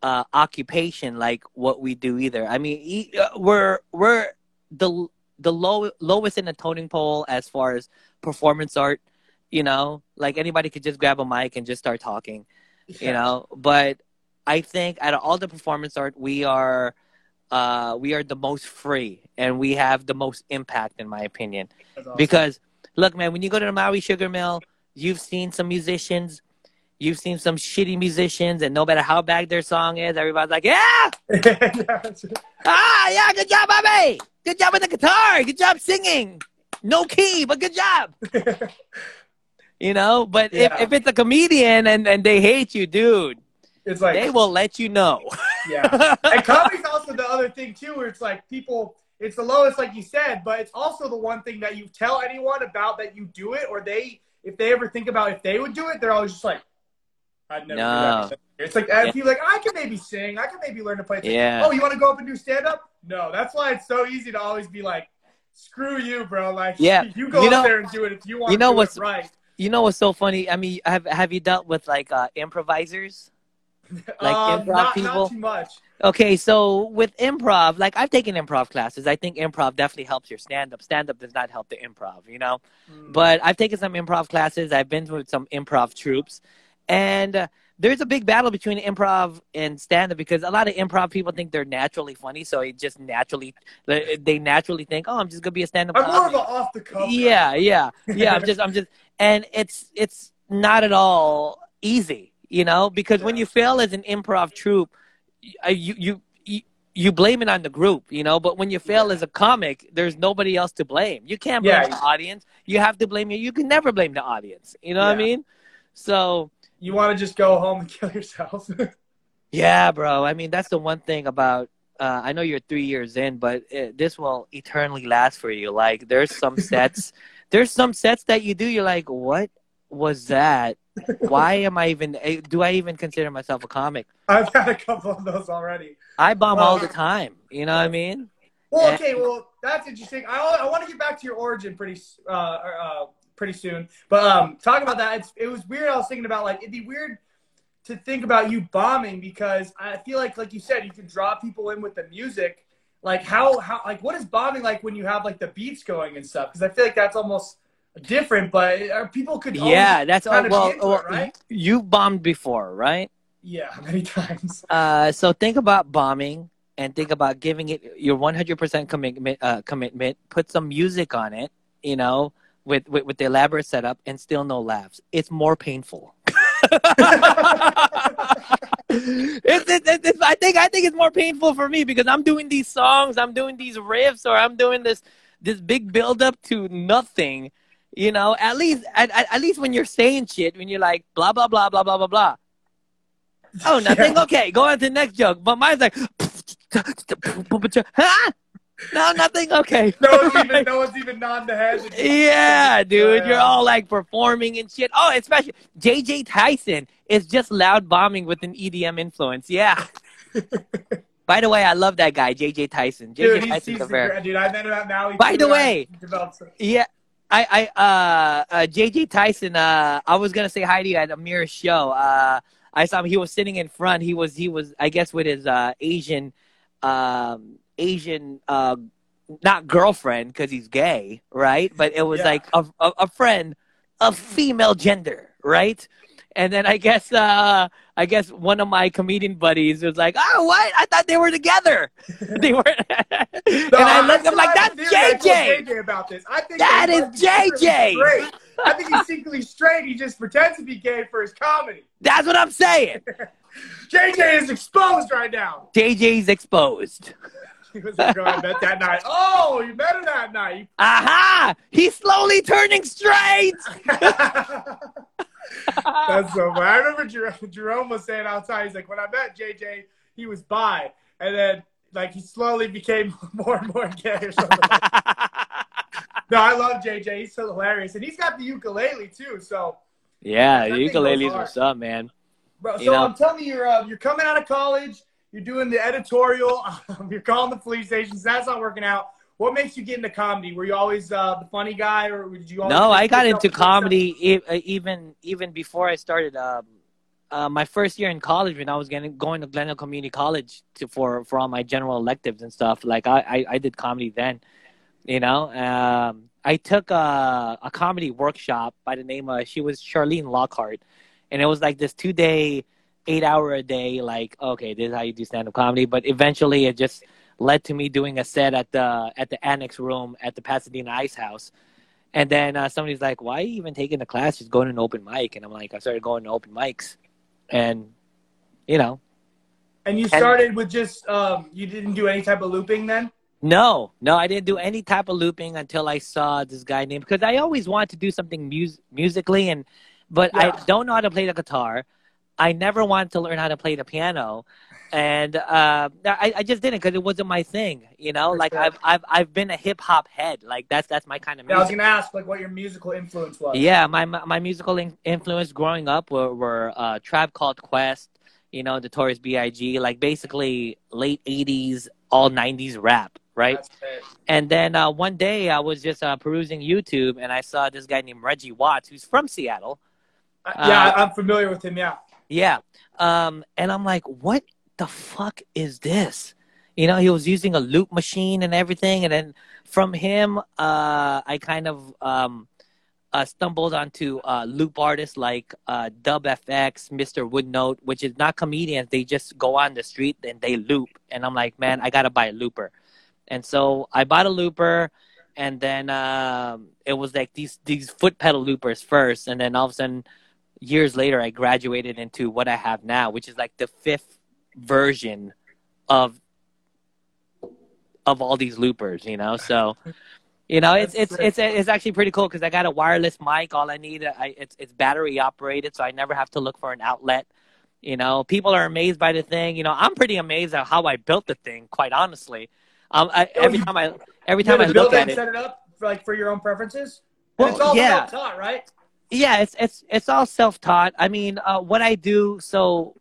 uh, occupation like what we do either. I mean, e- uh, we're we're the the low lowest in the toning pole as far as performance art. You know, like anybody could just grab a mic and just start talking. You know, <laughs> but I think out of all the performance art, we are uh, we are the most free, and we have the most impact, in my opinion. Awesome. Because look, man, when you go to the Maui Sugar Mill, you've seen some musicians, you've seen some shitty musicians, and no matter how bad their song is, everybody's like, "Yeah, Yeah, that's <laughs> it. ah, yeah, good job, Bobby, good job with the guitar, good job singing, no key, but good job." <laughs> You know, but Yeah. if, if it's a comedian and, and they hate you, dude, it's like they will let you know. <laughs> yeah and comedy's also the other thing too where it's like people it's the lowest like you said but it's also the one thing that you tell anyone about that you do it or they if they ever think about if they would do it they're always just like i'd never No. do that it's like if you like i can maybe sing i can maybe learn to play It's like, Yeah. oh you want to go up and do stand-up no that's why it's so easy to always be like screw you bro like Yeah. <laughs> you go You up know- there and do it if you want you know what's- right you know what's so funny? I mean, have have you dealt with like uh, improvisers? <laughs> Like um, improv not, people? not too much Okay, so with improv, like I've taken improv classes. I think improv definitely helps your stand up. Stand up does not help the improv, you know? Mm. But I've taken some improv classes. I've been with some improv troops. And uh, there's a big battle between improv and stand up because a lot of improv people think they're naturally funny. So it just naturally, they naturally think, oh, I'm just going to be a stand up i'm more of an off the cuff yeah, yeah, yeah. I'm just, I'm just, and it's, it's not at all easy, you know, because when you fail as an improv troupe, you, you, you, you blame it on the group, you know. But when you fail Yeah. as a comic, there's nobody else to blame. You can't blame Yeah. the audience. You have to blame you. You can never blame the audience. You know what I mean? So you want to just go home and <laughs> kill yourself yeah, bro. I mean, that's the one thing about. Uh, I know you're three years in, but uh this will eternally last for you. Like, there's some <laughs> sets, there's some sets that you do. You're like, what was that? Why am I even? eh, Do I even consider myself a comic? I've had a couple of those already. I bomb all the time. You know what I mean? Well, Yeah. okay, well that's interesting. I, I want to get back to your origin pretty uh, uh, pretty soon, but um, talking about that, it's, it was weird. I was thinking about like it'd be weird to think about you bombing because I feel like, like you said, you can draw people in with the music. Like how how like what is bombing like when you have like the beats going and stuff? Because I feel like that's almost different, but uh, people could Yeah, that's oh, of well. well it, right? You bombed before, right? Yeah, <laughs> many times. Uh, so think about bombing and think about giving it your 100% commitment. Uh, commitment. Put some music on it, you know, with, with with the elaborate setup, and still no laughs. It's more painful. <laughs> it's, it's, it's- I think I think it's more painful for me because I'm doing these songs, I'm doing these riffs, or I'm doing this this big build up to nothing. You know, at least at, at, least when you're saying shit, when you're like blah blah blah blah blah blah blah. <laughs> Oh, nothing. Yeah. Okay, go on to the next joke. But mine's like, <laughs> huh? No, nothing. Okay. No one's <laughs> even no one's even nodding the head. Yeah, dude, Yeah. you're all like performing and shit. Oh, especially JJ Tyson is just loud bombing with an EDM influence. Yeah. By the way, I love that guy, JJ Tyson. JJ Dude, he's, Tyson's he's a the very dude. I met him at Maui. By the way- yeah. I, I, uh, uh, JJ Tyson. Uh, I was gonna say hi to you at Amir's show. Uh, I saw him. He was sitting in front. He was, he was, I guess, with his uh, Asian, um, Asian, uh, not girlfriend because he's gay, right? But it was Yeah. like a, a, a friend of female gender, right? And then I guess, uh, I guess one of my comedian buddies was like, "Oh, what? I thought they were together. <laughs> they were." <laughs> and I looked. I'm like, "That's theory. I JJ." JJ about this. I think That he is might be secretly JJ. I think he's secretly straight. He just pretends to be gay for his comedy. That's what I'm saying. <laughs> JJ is exposed right now. JJ's exposed. He was a girl oh, I met that night. Oh, you met her that night. Aha! He's slowly turning straight. That's so funny. I remember Jer- Jerome was saying outside, he's like, when I met JJ, he was bi. And then, like, he slowly became <laughs> more and more gay or something. <laughs> no, I love JJ. He's so hilarious. And he's got the ukulele, too. So, yeah, thing ukuleles what's up, man. bro, so You know- I'm telling you, you're, uh, you're coming out of college. You're doing the editorial. <laughs> you're calling the police stations. That's not working out. What makes you get into comedy? Were you always uh, the funny guy, or did you always No, I got into comedy e- uh, even even before I started. Um, uh, my first year in college, when I was getting going to Glendale Community College to, for for all my general electives and stuff, like I I, I did comedy then. You know, um, I took a, a comedy workshop by the name of she was Charlene Lockhart, and it was like this two day, eight hour a day. Like, okay, this is how you do stand up comedy. But eventually, it just led to me doing a set at the at the annex room at the Pasadena Ice House. And then uh, somebody's like, "Why are you even taking the class? Just go to an open mic." And I'm like, I started going to open mics, and you know, And you started with just um, you didn't do any type of looping then. no, no, I didn't do any type of looping until I saw this guy named because I always wanted to do something mus- musically, and but Yeah. I don't know how to play the guitar. I never wanted to learn how to play the piano, and uh, I, I just didn't because it wasn't my thing. You know, like. I've I've I've been a hip hop head. Like that's that's my kind of Yeah, I was gonna ask like what your musical influence was. Yeah, my my, musical in- influence growing up were were uh, Tribe Called Quest, you know, Notorious B.I.G. Like basically late '80s, all '90s rap, right? And then uh, one day I was just uh, perusing YouTube and I saw this guy named Reggie Watts, who's from Seattle. Uh, yeah, Uh, I'm familiar with him. Yeah. Yeah. Um, and I'm like, what the fuck is this? You know, he was using a loop machine and everything. And then from him, uh, I kind of um, uh, stumbled onto uh, loop artists like uh, Dub FX, Mr. Woodnote, which is not comedians. They just go on the street and they loop. And I'm like, man, I got to buy a looper. And so I bought a looper. And then um, it was like these these foot pedal loopers first, and then all of a sudden, years later I graduated into what I have now, which is like the fifth version of of all these loopers, you know. So, you know, it's it's it's it's actually pretty cool because I got a wireless mic. All I need, I it's it's battery operated, so I never have to look for an outlet. You know, people are amazed by the thing. You know, I'm pretty amazed at how I built the thing. Quite honestly, um, I, every time I every time I look it at and it, set it up for, like for your own preferences. Well, it's all yeah. self-taught, right? yeah, it's it's it's all self taught. I mean, uh, what I do, so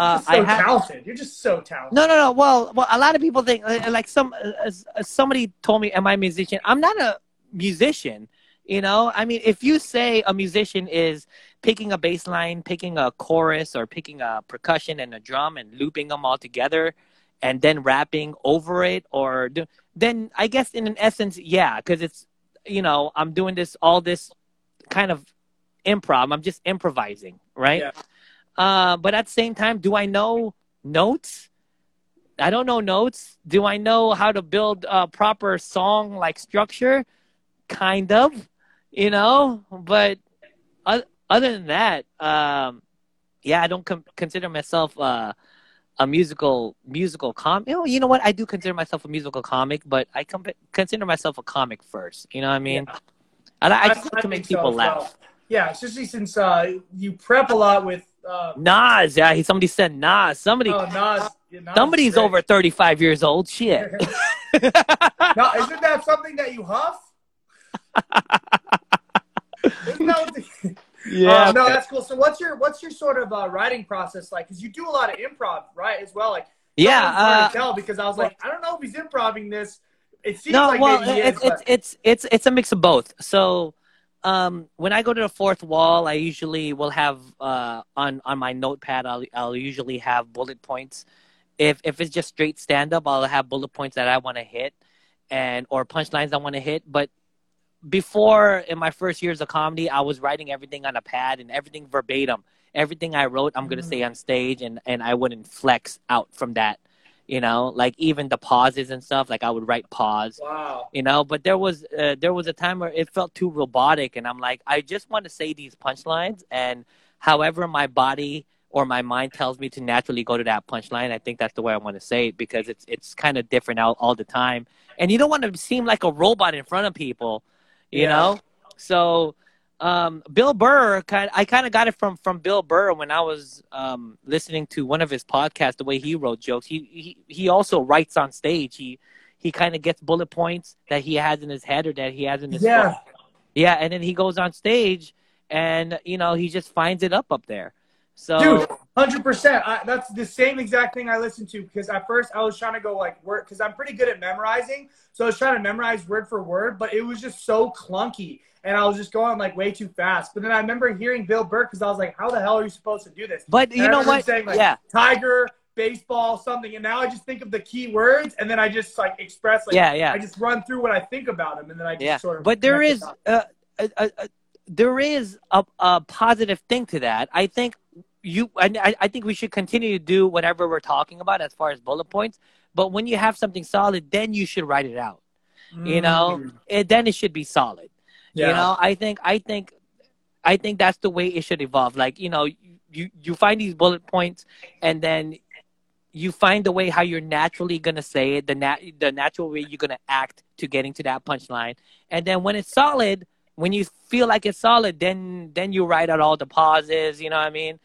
uh, so I have. talented. You're just so talented. No, no, no. Well, well, a lot of people think uh, like some uh, somebody told me, "Am I a musician?" I'm not a musician. You know, I mean, if you say a musician is picking a bass line, picking a chorus, or picking a percussion and a drum and looping them all together, and then rapping over it, or do, then I guess in an essence, yeah, because it's you know I'm doing this all this kind of improv. I'm just improvising, right? Yeah. Uh, but at the same time, do I know notes? I don't know notes. Do I know how to build a proper song like structure? Kind of, you know. But other than that, um, yeah, I don't com- consider myself uh, a musical musical comic. You know, you know what? I do consider myself a musical comic, but I com- consider myself a comic first. You know what I mean? And I, I just like to make think so people laugh. Yeah, especially since uh, you prep a lot with. Uh, Nas, yeah, he, somebody said Nas. Somebody, oh, Nas. yeah, Nas somebody's over 35 years old. Shit. <laughs> <laughs> no, isn't that something that you huff? Isn't that what the- Uh, no, that's cool. So, what's your what's your sort of uh, writing process like? Because you do a lot of improv, right? As well, like yeah. hard Uh, to tell because I was like, I don't know if he's improvising this. It seems no, like well, he is, it's, it's but- it's it's it's a mix of both. So, um, when I go to the fourth wall, I usually will have uh on on my notepad. I'll I'll usually have bullet points. If if it's just straight stand up, I'll have bullet points that I want to hit, and or punchlines I want to hit. But before in my first years of comedy, I was writing everything on a pad and everything verbatim. Everything I wrote, I'm gonna Mm. say on stage, and and I wouldn't flex out from that. You know, like even the pauses and stuff. Like I would write pause wow. you know but there was uh, there was a time where it felt too robotic and i'm like i just want to say these punchlines and however my body or my mind tells me to naturally go to that punchline i think that's the way i want to say it because it's it's kind of different all, all the time and you don't want to seem like a robot in front of people you Yeah. know so um, Bill Burr, kind I kind of got it from from Bill Burr when I was um, listening to one of his podcasts. The way he wrote jokes, he he he also writes on stage. He he kind of gets bullet points that he has in his head or that he has in his Yeah. yeah, and then he goes on stage and you know he just finds it up up there. So Dude, hundred percent. That's the same exact thing I listened to because at first I was trying to go like word because I'm pretty good at memorizing, so I was trying to memorize word for word, but it was just so clunky, and I was just going like way too fast. But then I remember hearing Bill Burr because I was like, "How the hell are you supposed to do this?" but And you know what? Saying, like, yeah, Tiger, baseball, something, and now I just think of the key words, and then I just like express like yeah, yeah. I just run through what I think about them, and then I just yeah sort of. but there is uh, a there is a, a positive thing to that i think you I, I- I think we should continue to do whatever we're talking about as far as bullet points but when you have something solid then you should write it out you know Mm. it, then it should be solid yeah. you know i think i think i think that's the way it should evolve like you know you you find these bullet points and then you find the way how you're naturally gonna say it, the nat- the natural way you're gonna act to getting to that punchline, and then when it's solid, when you feel like it's solid, then then you write out all the pauses. You know what I mean?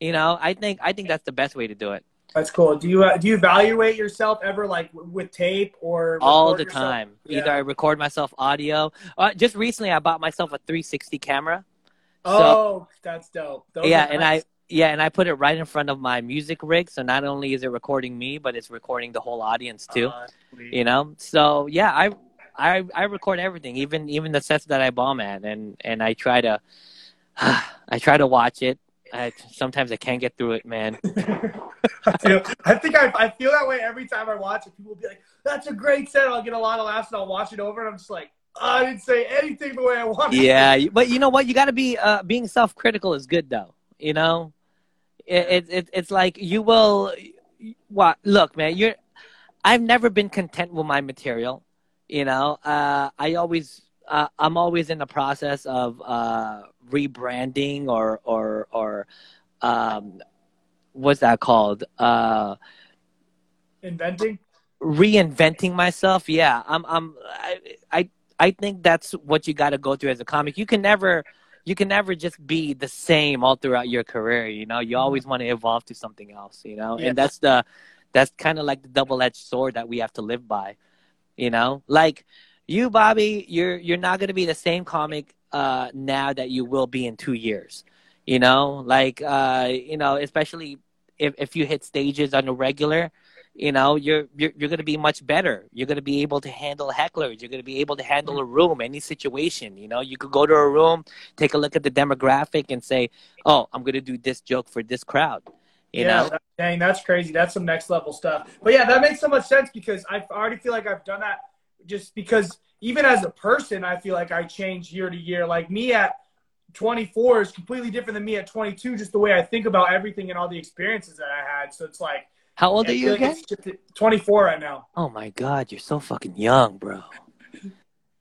You know, I think I think that's the best way to do it. That's cool. Do you uh, do you evaluate yourself ever like w- with tape or all the yourself? time. Yeah. Either I record myself audio. Uh, just recently, I bought myself a 360 camera. Oh, that's dope. Those yeah, are and. I yeah, and I put it right in front of my music rig. So not only is it recording me, but it's recording the whole audience too. Uh, you know so yeah i i i record everything even even the sets that i bomb at and and i try to <sighs> i try to watch it I, sometimes i can't get through it man <laughs> I, feel, I think I, I feel that way every time I watch it. People will be like, "That's a great set." I'll get a lot of laughs, and I'll watch it over, and I'm just like, oh, "I didn't say anything the way I wanted." yeah but you know what you got to be uh being self-critical is good though you know it, it, it it's like you will what look man you're i've never been content with my material you know uh i always uh, i'm always in the process of uh rebranding or or or um what's that called? Uh Inventing. reinventing myself yeah. I'm i'm i i, I think that's what you got to go through as a comic. You can never you can never just be the same all throughout your career you know? You always want to evolve to something else you know? Yeah. and that's the that's kind of like the double-edged sword that we have to live by you know? Like you bobby you're you're not going to be the same comic uh now that you will be in two years you know like uh you know especially if, if you hit stages on a regular you know you're you're, you're going to be much better you're going to be able to handle hecklers you're going to be able to handle a room any situation you know you could go to a room take a look at the demographic and say oh i'm going to do this joke for this crowd you yeah, know dang, that's crazy. That's some next level stuff. But yeah, that makes so much sense because I already feel like I've done that. Just because even as a person, I feel like I change year to year. Like me at 24 is completely different than me at 22. Just the way I think about everything and all the experiences that I had. So it's like how old are you again 24 right now. oh my god you're so fucking young bro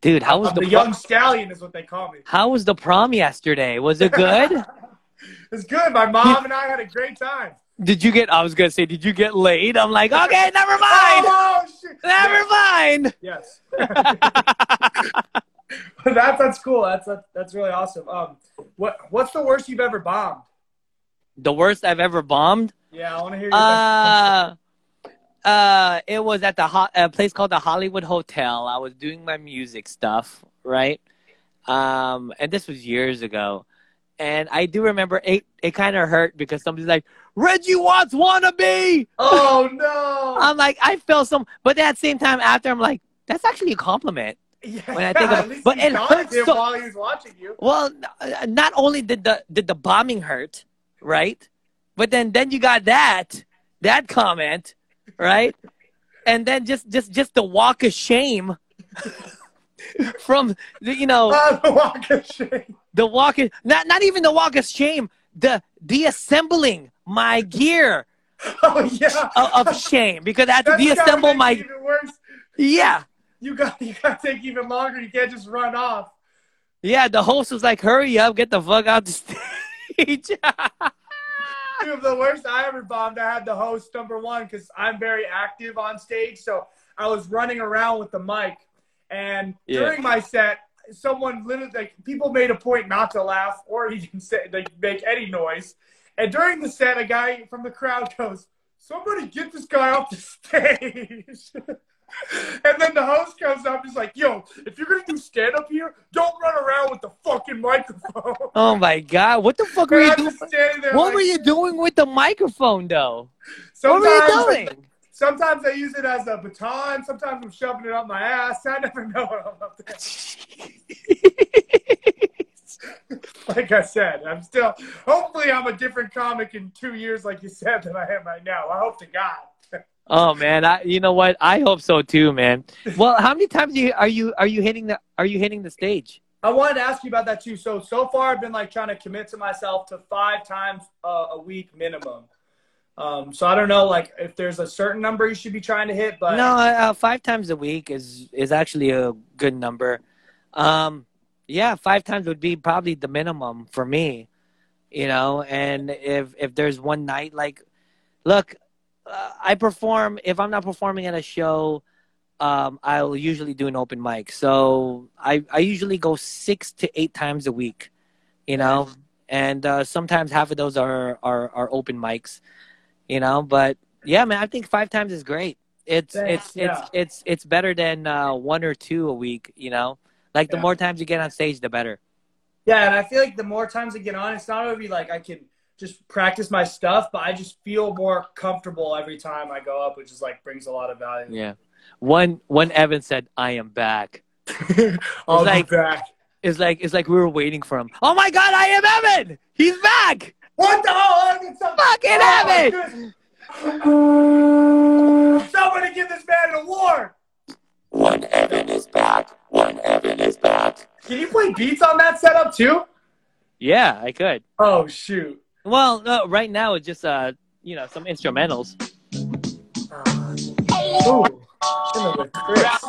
dude how was I'm the, the young stallion is what they call me. how was the prom yesterday was it good <laughs> it's good. My mom and I had a great time. Did you get i was to say did you get laid i'm like okay never mind Oh, shit. never mind Yes. <laughs> that's that's cool. That's that's, that's really awesome. Um, what what's the worst you've ever bombed? the worst i've ever bombed Yeah, I want to hear your Uh, uh, it was at the ho- a place called the Hollywood Hotel. I was doing my music stuff, right? Um, and this was years ago. And I do remember it. It kind of hurt because somebody's like, "Reggie Watts wannabe." Oh <laughs> no! I'm like, I felt some, but at the same time, after I'm like, that's actually a compliment. Yeah, When I think of- at least but he it hurts so- while he was watching you. Well, uh, not only did the did the bombing hurt, right? But then then you got that that comment, right? And then just just just the walk of shame <laughs> from the, you know Oh, <laughs> the walk of shame. The walk of, not not even the walk of shame, the deassembling my gear <laughs> Oh yeah. of, of shame because I had to That's deassemble my yeah. You got you got to take even longer. You can't just run off. Yeah, the host was like, "Hurry up, get the fuck out the stage." <laughs> Dude, the worst I ever bombed, I had the host number one because I'm very active on stage. So I was running around with the mic, and Yeah. during my set, someone literally like people made a point not to laugh or even <laughs> say like make any noise. And during the set, a guy from the crowd <laughs> goes, "Somebody get this guy off the stage." <laughs> and then the host comes up, he's like, "Yo, if you're gonna do stand up here, don't run around with the fucking microphone." oh my god, what the fuck were you doing? just standing there What like, were you doing with the microphone, though? What were you doing? Sometimes I use it as a baton. Sometimes I'm shoving it up my ass. I never know what I'm up there. <laughs> Like I said, I'm still. Hopefully, I'm a different comic in two years, like you said, than I am right now. I hope to God. <laughs> oh man, I you know what? I hope so too, man. Well, how many times you, are you are you hitting the are you hitting the stage? I wanted to ask you about that too. So so far, I've been like trying to commit to myself to five times uh, a week minimum. Um, so I don't know, like if there's a certain number you should be trying to hit, but No, uh, five times a week is is actually a good number. Um, yeah, five times would be probably the minimum for me. You know, and if if there's one night like, look, uh, I perform. If I'm not performing at a show, um, I'll usually do an open mic. So I I usually go six to eight times a week. You know, and uh, sometimes half of those are are are open mics. You know, but yeah, man, I think five times is great. It's Thanks, it's yeah. it's it's it's better than uh, one or two a week. You know, like the Yeah. more times you get on stage, the better. Yeah, and I feel like the more times I get on, it's not only like I can just practice my stuff, but I just feel more comfortable every time I go up, which is like brings a lot of value. Yeah. One one Evan said, "I am back." <laughs> I'll like- back. It's like it's like we were waiting for him. Oh my God, I am Evan. He's back. What the hell? I need some- Fucking Oh, my Somebody give this man an award. One Evan is back. One Evan is back. Can you play beats on that setup too? Yeah, I could. Oh shoot. Well, no, right now it's just uh, you know, some instrumentals. Ooh, chilling with Chris.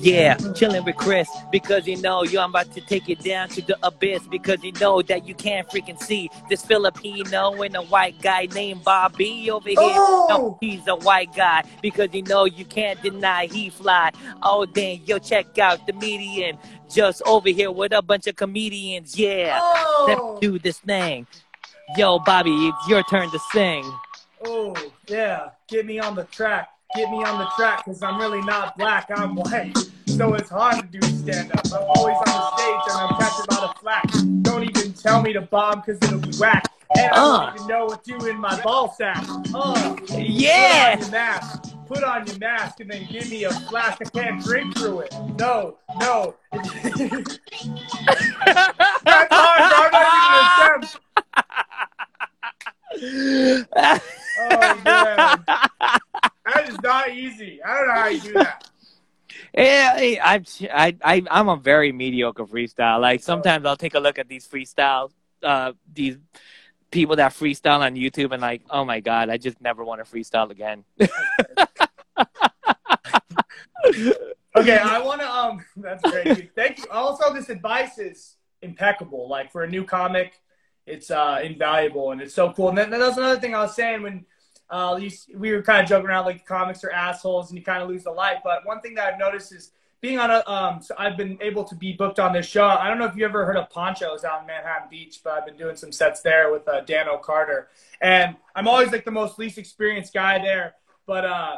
Yeah, chilling with Chris because you know you I'm about to take you down to the abyss because you know that you can't freaking see this Filipino and a white guy named Bobby over here. Oh! No, he's a white guy because you know you can't deny he fly. Oh, then yo, check out the median just over here with a bunch of comedians. Yeah, Oh, let's do this thing. Yo, Bobby, it's your turn to sing. oh, yeah. Get me on the track. Get me on the track because I'm really not black. I'm white. So it's hard to do stand up. I'm always on the stage and I'm catching a lot of flack. Don't even tell me to bomb because it'll be whack. And I Uh. don't even know what to do in my ball sack. Uh, Yeah. Put on your mask. Put on your mask and then give me a flask. I can't drink through it. No, no. <laughs> That's hard. I'm not even attempt. <laughs> Oh, man. That is not easy. I don't know how you do that. Yeah, I'm I, I I'm a very mediocre freestyle. Like sometimes I'll take a look at these freestyles, uh, these people that freestyle on YouTube, and like, oh my god, I just never want to freestyle again. <laughs> Okay, I want to. Um, that's great. Thank you. Also, this advice is impeccable. Like for a new comic, it's uh, invaluable and it's so cool. And then that's another thing I was saying when uh, we were kind of joking around like comics are assholes and you kind of lose the light. But one thing that I've noticed is being on a. Um, so I've been able to be booked on this show. I don't know if you ever heard of Ponchos out in Manhattan Beach, but I've been doing some sets there with uh, Dan O'Carter, and I'm always like the most least experienced guy there. But uh,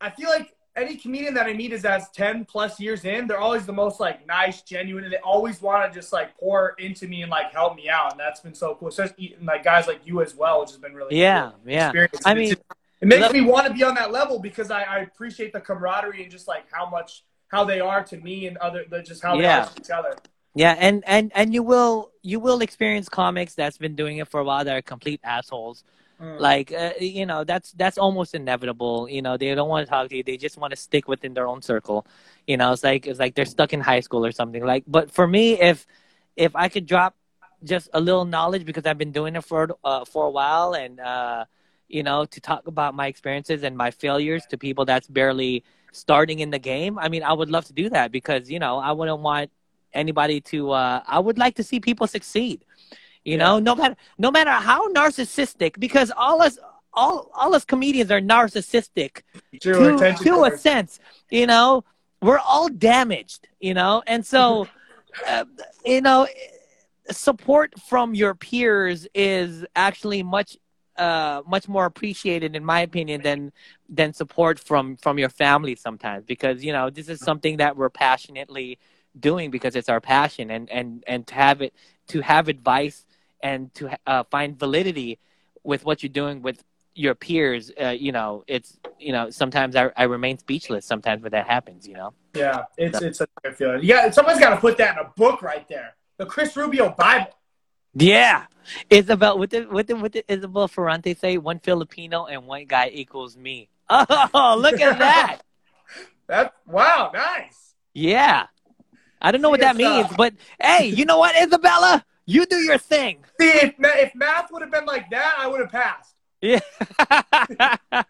I feel like any comedian that I meet is as 10 plus years in, they're always the most like nice, genuine, and they always want to just like pour into me and like help me out. And that's been so cool. Especially like guys like you as well, which has been really Yeah, cool yeah. experience. I mean, It makes me want to be on that level because I, I appreciate the camaraderie and just like how much how they are to me and other just how they Yeah. are to each other. Yeah, and and and you will you will experience comics that's been doing it for a while that are complete assholes. Mm. Like uh, you know, that's that's almost inevitable. You know, they don't want to talk to you. They just want to stick within their own circle. You know, it's like it's like they're stuck in high school or something. Like, but for me, if if I could drop just a little knowledge because I've been doing it for uh, for a while, and uh, you know, to talk about my experiences and my failures to people that's barely starting in the game. I mean, I would love to do that because you know, I wouldn't want anybody to. Uh, I would like to see people succeed. You know, no matter no matter how narcissistic, because all us all all us comedians are narcissistic True, to, to a sense. You know, we're all damaged. You know, and so uh, you know, support from your peers is actually much uh much more appreciated in my opinion than than support from from your family sometimes because you know this is something that we're passionately doing because it's our passion and and and to have it to have advice and to uh, find validity with what you're doing with your peers uh, you know it's you know sometimes I, I remain speechless sometimes when that happens you know Yeah, it's it's a good feeling. Yeah, someone's got to put that in a book right there. The Chris Rubio Bible. Yeah. Isabel, what did, what did, what did Isabel Ferrante say? One Filipino and one guy equals me. <laughs> Oh, look at that. <laughs> That wow, nice. Yeah. I don't know what that uh, means, but hey, you know what, Isabella? You do your thing. See, if ma- if math would have been like that, I would have passed. Yeah. <laughs>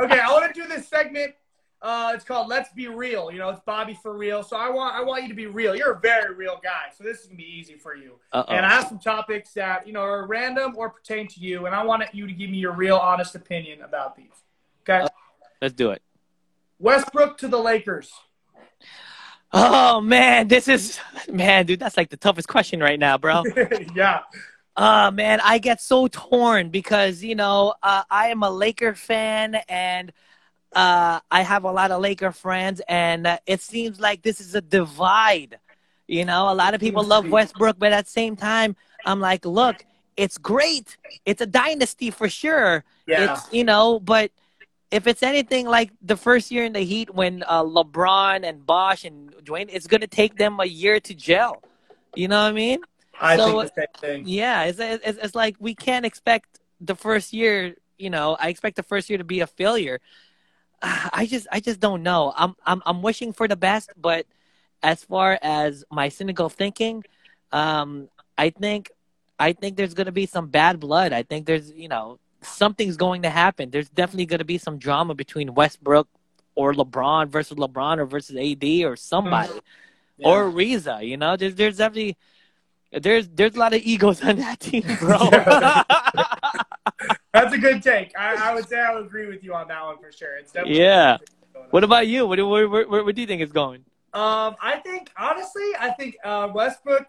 Okay, I want to do this segment. Uh, it's called "Let's Be Real." You know, it's Bobby for real. So I want I want you to be real. You're a very real guy, so this is gonna be easy for you. Uh-oh. And I have some topics that you know are random or pertain to you, and I want you to give me your real, honest opinion about these. Okay, Let's do it. Westbrook to the Lakers. Oh man, this is man, dude, that's like the toughest question right now, bro. <laughs> yeah, Uh man, I get so torn because you know uh, I am a Laker fan and uh, I have a lot of Laker friends, and uh, it seems like this is a divide. You know, a lot of people love. Westbrook, but at the same time, I'm like, look, it's great. It's a dynasty for sure. yeah, It's you know, but if it's anything like the first year in the Heat when uh, LeBron and Bosh and Dwyane, it's gonna take them a year to gel. You know what I mean? I so- think the same thing. Yeah, it's, it's it's like we can't expect the first year. You know, I expect the first year to be a failure. <sighs> I just I just don't know. I'm I'm I'm wishing for the best, but as far as my cynical thinking, um, I think I think there's going to be some bad blood. I think there's you know something's going to happen. There's definitely going to be some drama between Westbrook or LeBron versus LeBron or versus AD or somebody Yeah. or Riza. You know, there's there's definitely there's there's a lot of egos <laughs> on that team, bro. <laughs> That's a good take. I, I would say I would agree with you on that one for sure. It's definitely Yeah. what about you? What where, where, where, where do you think it's going? Um, I think honestly, I think uh, Westbrook,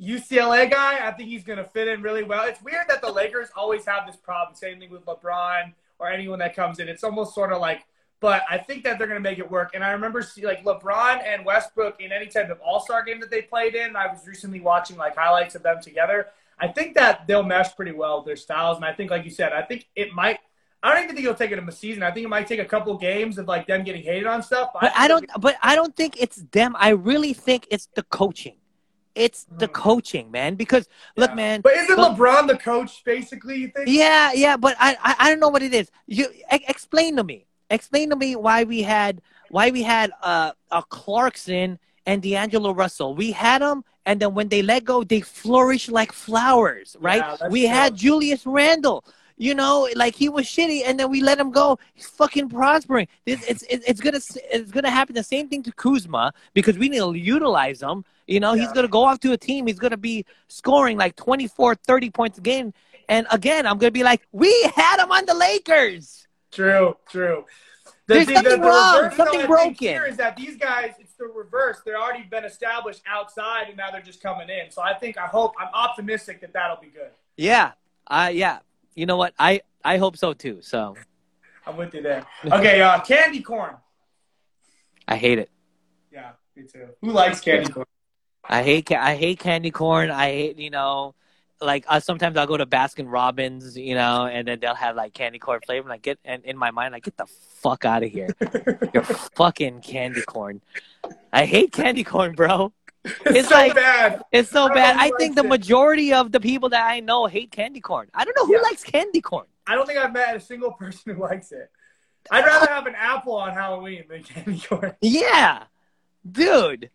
UCLA guy. I think he's gonna fit in really well. It's weird that the Lakers always have this problem. Same thing with LeBron or anyone that comes in. It's almost sort of like, but I think that they're gonna make it work. And I remember see, like LeBron and Westbrook in any type of All Star game that they played in. I was recently watching like highlights of them together. I think that they'll mesh pretty well with their styles. And I think, like you said, I think it might. I don't even think it'll take it a season. I think it might take a couple games of like them getting hated on stuff. But I don't. But I don't think it's them. I really think it's the coaching. It's the Mm. coaching, man. Because look, man. But isn't but- LeBron the coach basically? You think? Yeah, yeah, but I, I, I don't know what it is. You explain to me. Explain to me why we had why we had uh, a Clarkson and D'Angelo Russell. We had them, and then when they let go, they flourish like flowers, right? Yeah, we true. had Julius Randle. You know, like he was shitty, and then we let him go. He's fucking prospering. This, it's, it's it's gonna it's gonna happen. The same thing to Kuzma because we need to utilize him. You know, he's gonna go off to a team. He's gonna be scoring like 24, 30 points a game. And again, I'm gonna be like, we had him on the Lakers. True, true. There's something wrong, reverse, something though, I think broken. Here is that these guys, it's the reverse. They're already been established outside, and now they're just coming in. So I think, I hope, I'm optimistic that that'll be good. Yeah, uh, yeah. You know what? I I hope so too. So I'm with you there. Okay, uh, candy corn. <laughs> I hate it. Yeah, me too. Who likes candy corn? I hate I hate candy corn. I hate you know like uh, sometimes I'll go to Baskin Robbins, you know, and then they'll have like candy corn flavor. And like get and in my mind, like get the fuck out of here. You're <laughs> fucking candy corn. I hate candy corn, bro. It's, It's so like- bad. It's so I bad. I think the it. majority of the people that I know hate candy corn. I don't know who Yeah. likes candy corn. I don't think I've met a single person who likes it. I'd rather have an apple on Halloween than candy corn. Yeah, dude.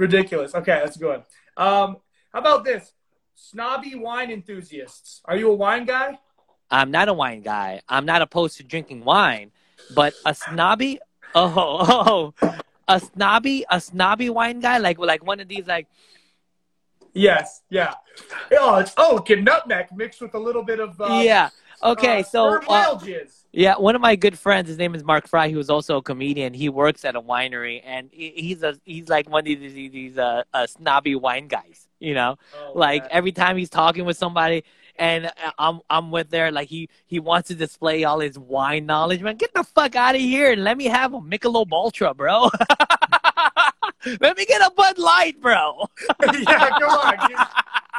Ridiculous. Okay, that's good. Um, how about this? Snobby wine enthusiasts. Are you a wine guy? I'm not a wine guy. I'm not opposed to drinking wine, but a snobby, oh, <laughs> oh, a snobby, a snobby wine guy, like like one of these, like Yes. Yeah. Oh, it's oak and nutmeg mixed with a little bit of uh, yeah. Okay, uh, so uh, yeah, one of my good friends, his name is Mark Fry, who's also a comedian. He works at a winery, and he's a he's like one of these these, these uh, uh, snobby wine guys, you know. Oh, like man. every time he's talking with somebody and uh, I'm I'm with there like he he wants to display all his wine knowledge man get the fuck out of here and let me have a Michelob Ultra bro <laughs> let me get a Bud Light bro <laughs> yeah, come on. <laughs>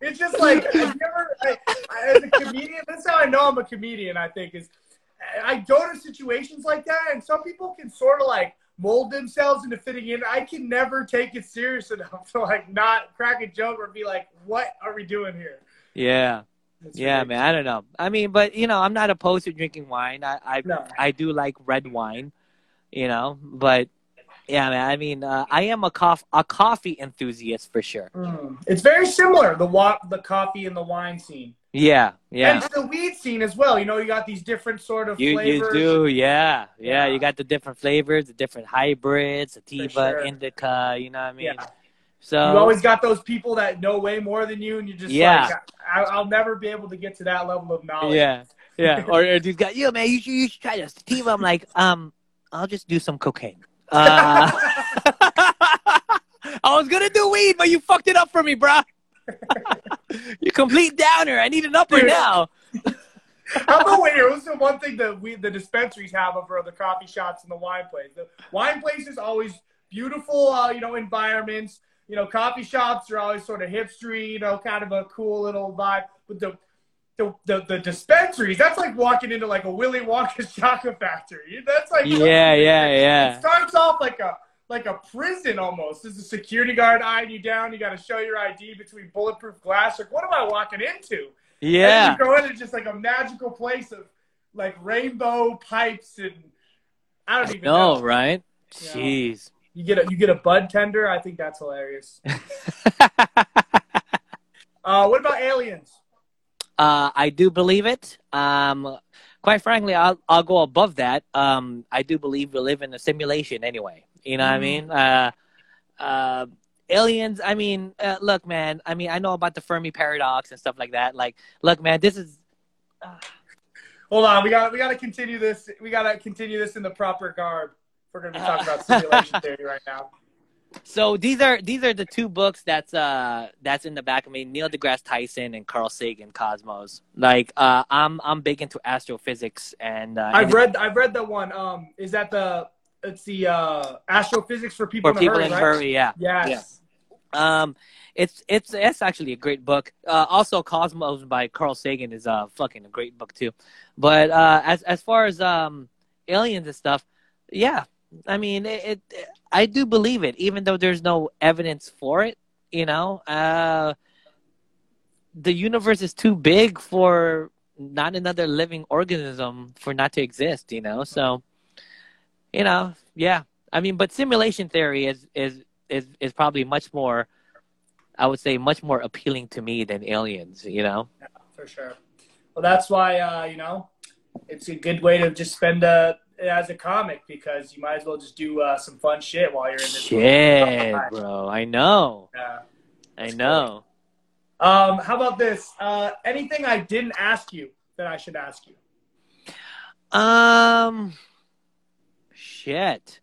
It's just like have <laughs> you ever, I, I, as a comedian. That's how I know I'm a comedian. I think is I go to situations like that, and some people can sort of like mold themselves into fitting in. I can never take it serious enough to like not crack a joke or be like, "What are we doing here?" yeah It's yeah ridiculous. man I don't know I mean but you know I'm not opposed to drinking wine I I, No. I do like red wine you know but yeah man I mean uh, I am a coff a coffee enthusiast for sure Mm. It's very similar the wa- the coffee and the wine scene, yeah yeah and the weed scene as well. You know, you got these different sort of You flavors. you do, yeah, yeah. Yeah. You got the different flavors, the different hybrids, sativa, sure. indica. You know what I mean? Yeah. So you always got those people that know way more than you, and you just Yeah. like, I, I'll never be able to get to that level of knowledge. yeah, yeah. <laughs> Or, or these guys, yo, man, you should you should try this sativa. I'm like, um, I'll just do some cocaine. Uh, <laughs> I was gonna do weed, but you fucked it up for me, bruh. <laughs> you complete downer. I need an upper Dude. now. How about wait here? What's the one thing that we the dispensaries have over the coffee shops and the wine places? The wine places always beautiful, uh, you know, environments. You know, coffee shops are always sort of hipstery, you know, kind of a cool little vibe. But the the, the, the dispensaries, that's like walking into like a Willy Wonka's <laughs> chocolate factory. That's like Yeah, yeah, It yeah. starts off like a like a prison almost. There's a security guard eyeing you down. You got to show your ID between bulletproof glass. Like, what am I walking into? Yeah. then you go into just like a magical place of like rainbow pipes and I don't even No, know. right? Yeah. Jeez. You get a you get a bud tender. I think that's hilarious. <laughs> Uh, what about aliens? Uh, I do believe it. Um, quite frankly, I'll I'll go above that. Um, I do believe we live in a simulation anyway. You know what I Mm. mean? Uh, uh, aliens. I mean, uh, look, man. I mean, I know about the Fermi paradox and stuff like that. Like, look, man, this is Hold on, we got we got to continue this. We got to continue this in the proper garb. We're gonna be talking about simulation <laughs> theory right now. So. These are these are the two books that's uh that's in the back of me. Neil deGrasse Tyson and Carl Sagan, Cosmos. Like, uh, I'm I'm big into astrophysics and uh, I've and- read I've read that one. Um, is that the it's the uh, astrophysics for people for in people hurry, in right? hurry. Yeah. Yes. Um, it's it's it's actually a great book. Uh, also, Cosmos by Carl Sagan is uh fucking a great book too. But uh, as as far as um aliens and stuff, yeah, I mean it, it. I do believe it, even though there's no evidence for it. You know, uh, the universe is too big for not another living organism for not to exist. You know, so you know, yeah. I mean, but simulation theory is is is is probably much more I would say much more appealing to me than aliens, you know? for sure. Well, that's why uh, you know it's a good way to just spend uh, it as a comic because you might as well just do uh, some fun shit while you're in this. Shit, bro. I know. Yeah. I know. Um, how about this? Uh, anything I didn't ask you that I should ask you? Um shit.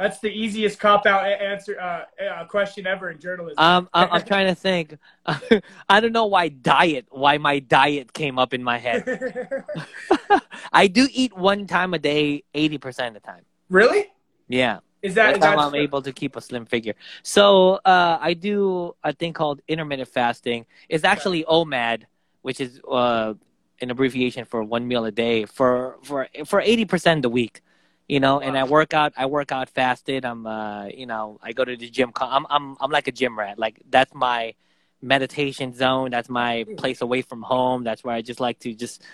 That's the easiest cop out answer uh, uh, question ever in journalism. Um I'm, I'm trying to think. <laughs> I don't know why diet, why my diet came up in my head. <laughs> I do eat one time a day 80% of the time. really? Yeah. Is that, That's how I'm able to keep a slim figure. So uh, I do a thing called intermittent fasting. It's actually OMAD, which is uh, an abbreviation for one meal a day for for for eighty percent of the week. You know, and I work out. I work out fasted. I'm, uh, you know, I go to the gym. I'm, I'm, I'm like a gym rat. Like that's my meditation zone. That's my place away from home. That's where I just like to just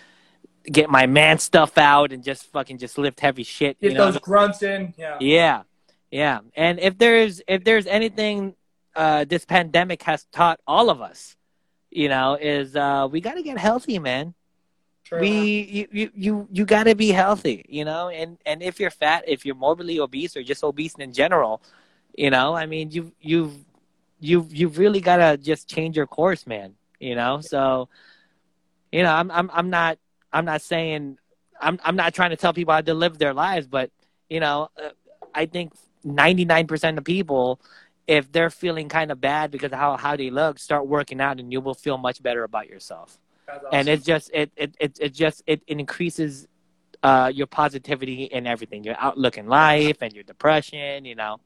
get my man stuff out and just fucking just lift heavy shit. get you know? those grunts in? Yeah. Yeah, yeah. And if there's if there's anything uh, this pandemic has taught all of us, you know, is uh, we got to get healthy, man. True. We you you you, got to be healthy, you know. And and if you're fat, if you're morbidly obese or just obese in general, you know, I mean, you you've you've you've really got to just change your course, man. You know, so you know, I'm I'm I'm not I'm not saying I'm I'm not trying to tell people how to live their lives, but you know, uh, I think 99% of people, if they're feeling kind of bad because of how how they look, start working out, and you will feel much better about yourself. That's And awesome. it's just it it it, it just it, it increases uh, your positivity in everything, your outlook in life, and your depression. You know,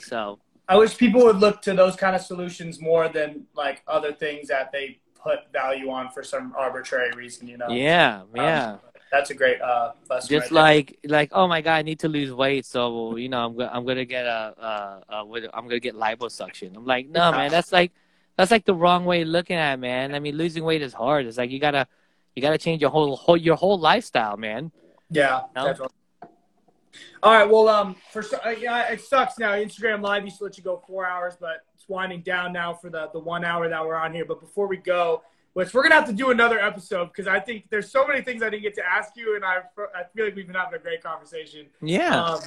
so I wish people would look to those kind of solutions more than like other things that they put value on for some arbitrary reason. You know. yeah, Um, yeah. That's a great uh, lesson. just right like like oh my god, I need to lose weight, so you know I'm go- I'm gonna get a, a what- I'm gonna get liposuction. I'm like, no man, that's like that's like the wrong way of looking at it, man. I mean, losing weight is hard. It's like you gotta you gotta change your whole, whole your whole lifestyle, man. Yeah. No? definitely. All right. Well, um, for uh, yeah, it sucks now. Instagram Live used to let you go four hours, but it's winding down now for the the one hour that we're on here. But before we go, which we're gonna have to do another episode because I think there's so many things I didn't get to ask you, and I I feel like we've been having a great conversation. Yeah, Um,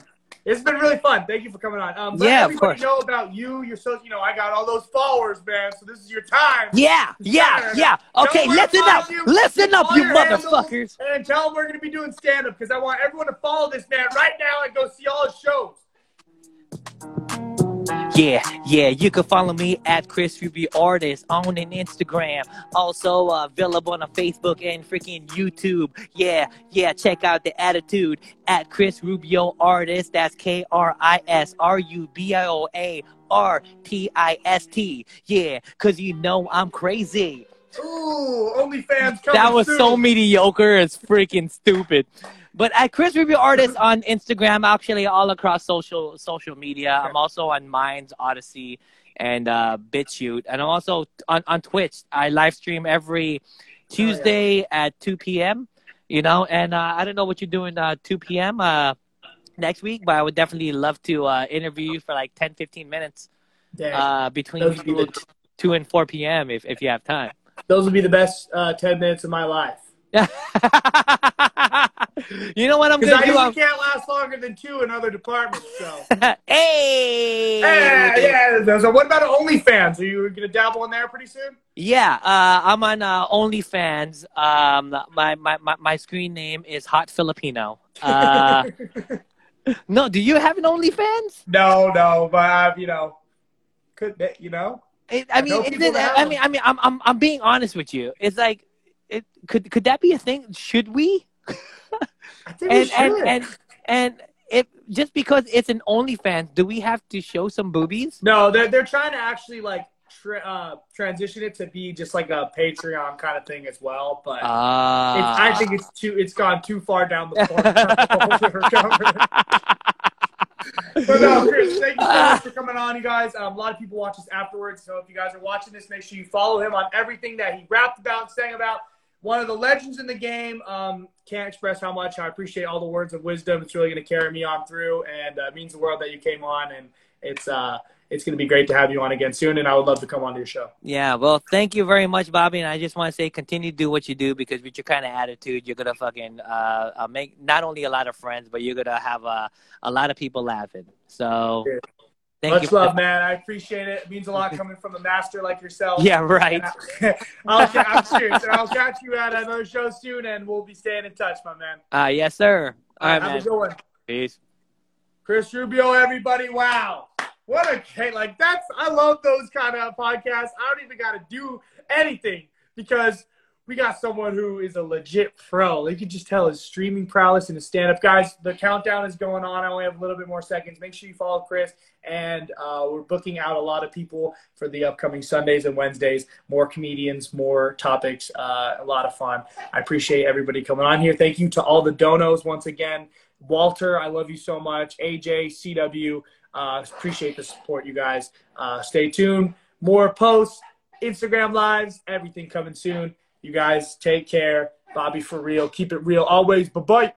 it's been really fun. Thank you for coming on. Um, let Yeah, of everybody course. know about you. You're so you know I got all those followers, man. So this is your time. yeah, yeah, yeah. Okay, listen up, you. listen up, you motherfuckers. And tell them we're going to be doing stand up because I want everyone to follow this man right now and go see all his shows. Yeah, yeah, you can follow me at Chris Rubio Artist on an Instagram. Also uh, available on a Facebook and freaking YouTube. Yeah, yeah, check out the attitude at Chris Rubio Artist. That's K R I S R U B I O A R T I S T. Yeah, because you know I'm crazy. Ooh, OnlyFans coming That was soon. so mediocre. It's freaking stupid. But at Chris Rubio Artist on Instagram, actually all across social social media. I'm also on Minds, Odysee, and uh, BitChute, and I'm also on, on Twitch. I live stream every Tuesday at 2 p.m. You know, and uh, I don't know what you're doing uh, 2 p.m. Uh, next week, but I would definitely love to uh, interview you for like 10, 15 minutes uh, between be 2, the- 2 and 4 p.m. if if you have time. Those would be the best uh, 10 minutes of my life. You know what I'm I gonna do? I'm- can't last longer than two in other departments. So, <laughs> hey, yeah, yeah. So, what about OnlyFans? Are you going to dabble in there pretty soon? Yeah, uh, I'm on uh, OnlyFans. Um, my, my, my, my screen name is Hot Filipino. Uh, <laughs> no, do you have an OnlyFans? no, no, but I've, you know, could you know. It, I I mean, it, I mean, I mean, I'm, I'm, I'm being honest with you. It's like, it could, could that be a thing? Should we? I think And, and, should. and, and if just because it's an OnlyFans, do we have to show some boobies? No, they're they're trying to actually like tra- uh, transition it to be just like a Patreon kind of thing as well. But it's, I think it's too it's gone too far down the point. <laughs> But no, Chris, thank you so much for coming on, you guys. Um, a lot of people watch this afterwards, so if you guys are watching this, make sure you follow him on everything that he rapped about, sang about. One of the legends in the game. Um, can't express how much I appreciate all the words of wisdom. It's really going to carry me on through, and uh, it means the world that you came on. And it's uh, it's going to be great to have you on again soon. And I would love to come on to your show. Yeah, well, thank you very much, Bobby. And I just want to say, continue to do what you do because with your kind of attitude, you're gonna fucking uh, uh, make not only a lot of friends, but you're gonna have uh, a lot of people laughing. So. Thank Much love, man. I appreciate it. It means a lot coming from a master like yourself. Yeah, right. And I- I'll, <laughs> I'm serious. And I'll catch you at another show soon, and we'll be staying in touch, my man. Uh, yes, sir. All right, Have man. a good one. Peace. Chris Rubio, everybody. Wow. What a okay, like that's I love those kind of podcasts. I don't even gotta do anything because we got someone who is a legit pro. You can just tell his streaming prowess and his stand up. Guys, the countdown is going on. I only have a little bit more seconds. Make sure you follow Chris. And uh, we're booking out a lot of people for the upcoming Sundays and Wednesdays. More comedians, more topics. Uh, a lot of fun. I appreciate everybody coming on here. Thank you to all the donos once again. Walter, I love you so much. AJ, CW, uh, appreciate the support, you guys. Uh, stay tuned. More posts, Instagram lives, everything coming soon. You guys take care. Bobby for real. Keep it real always. Bye bye.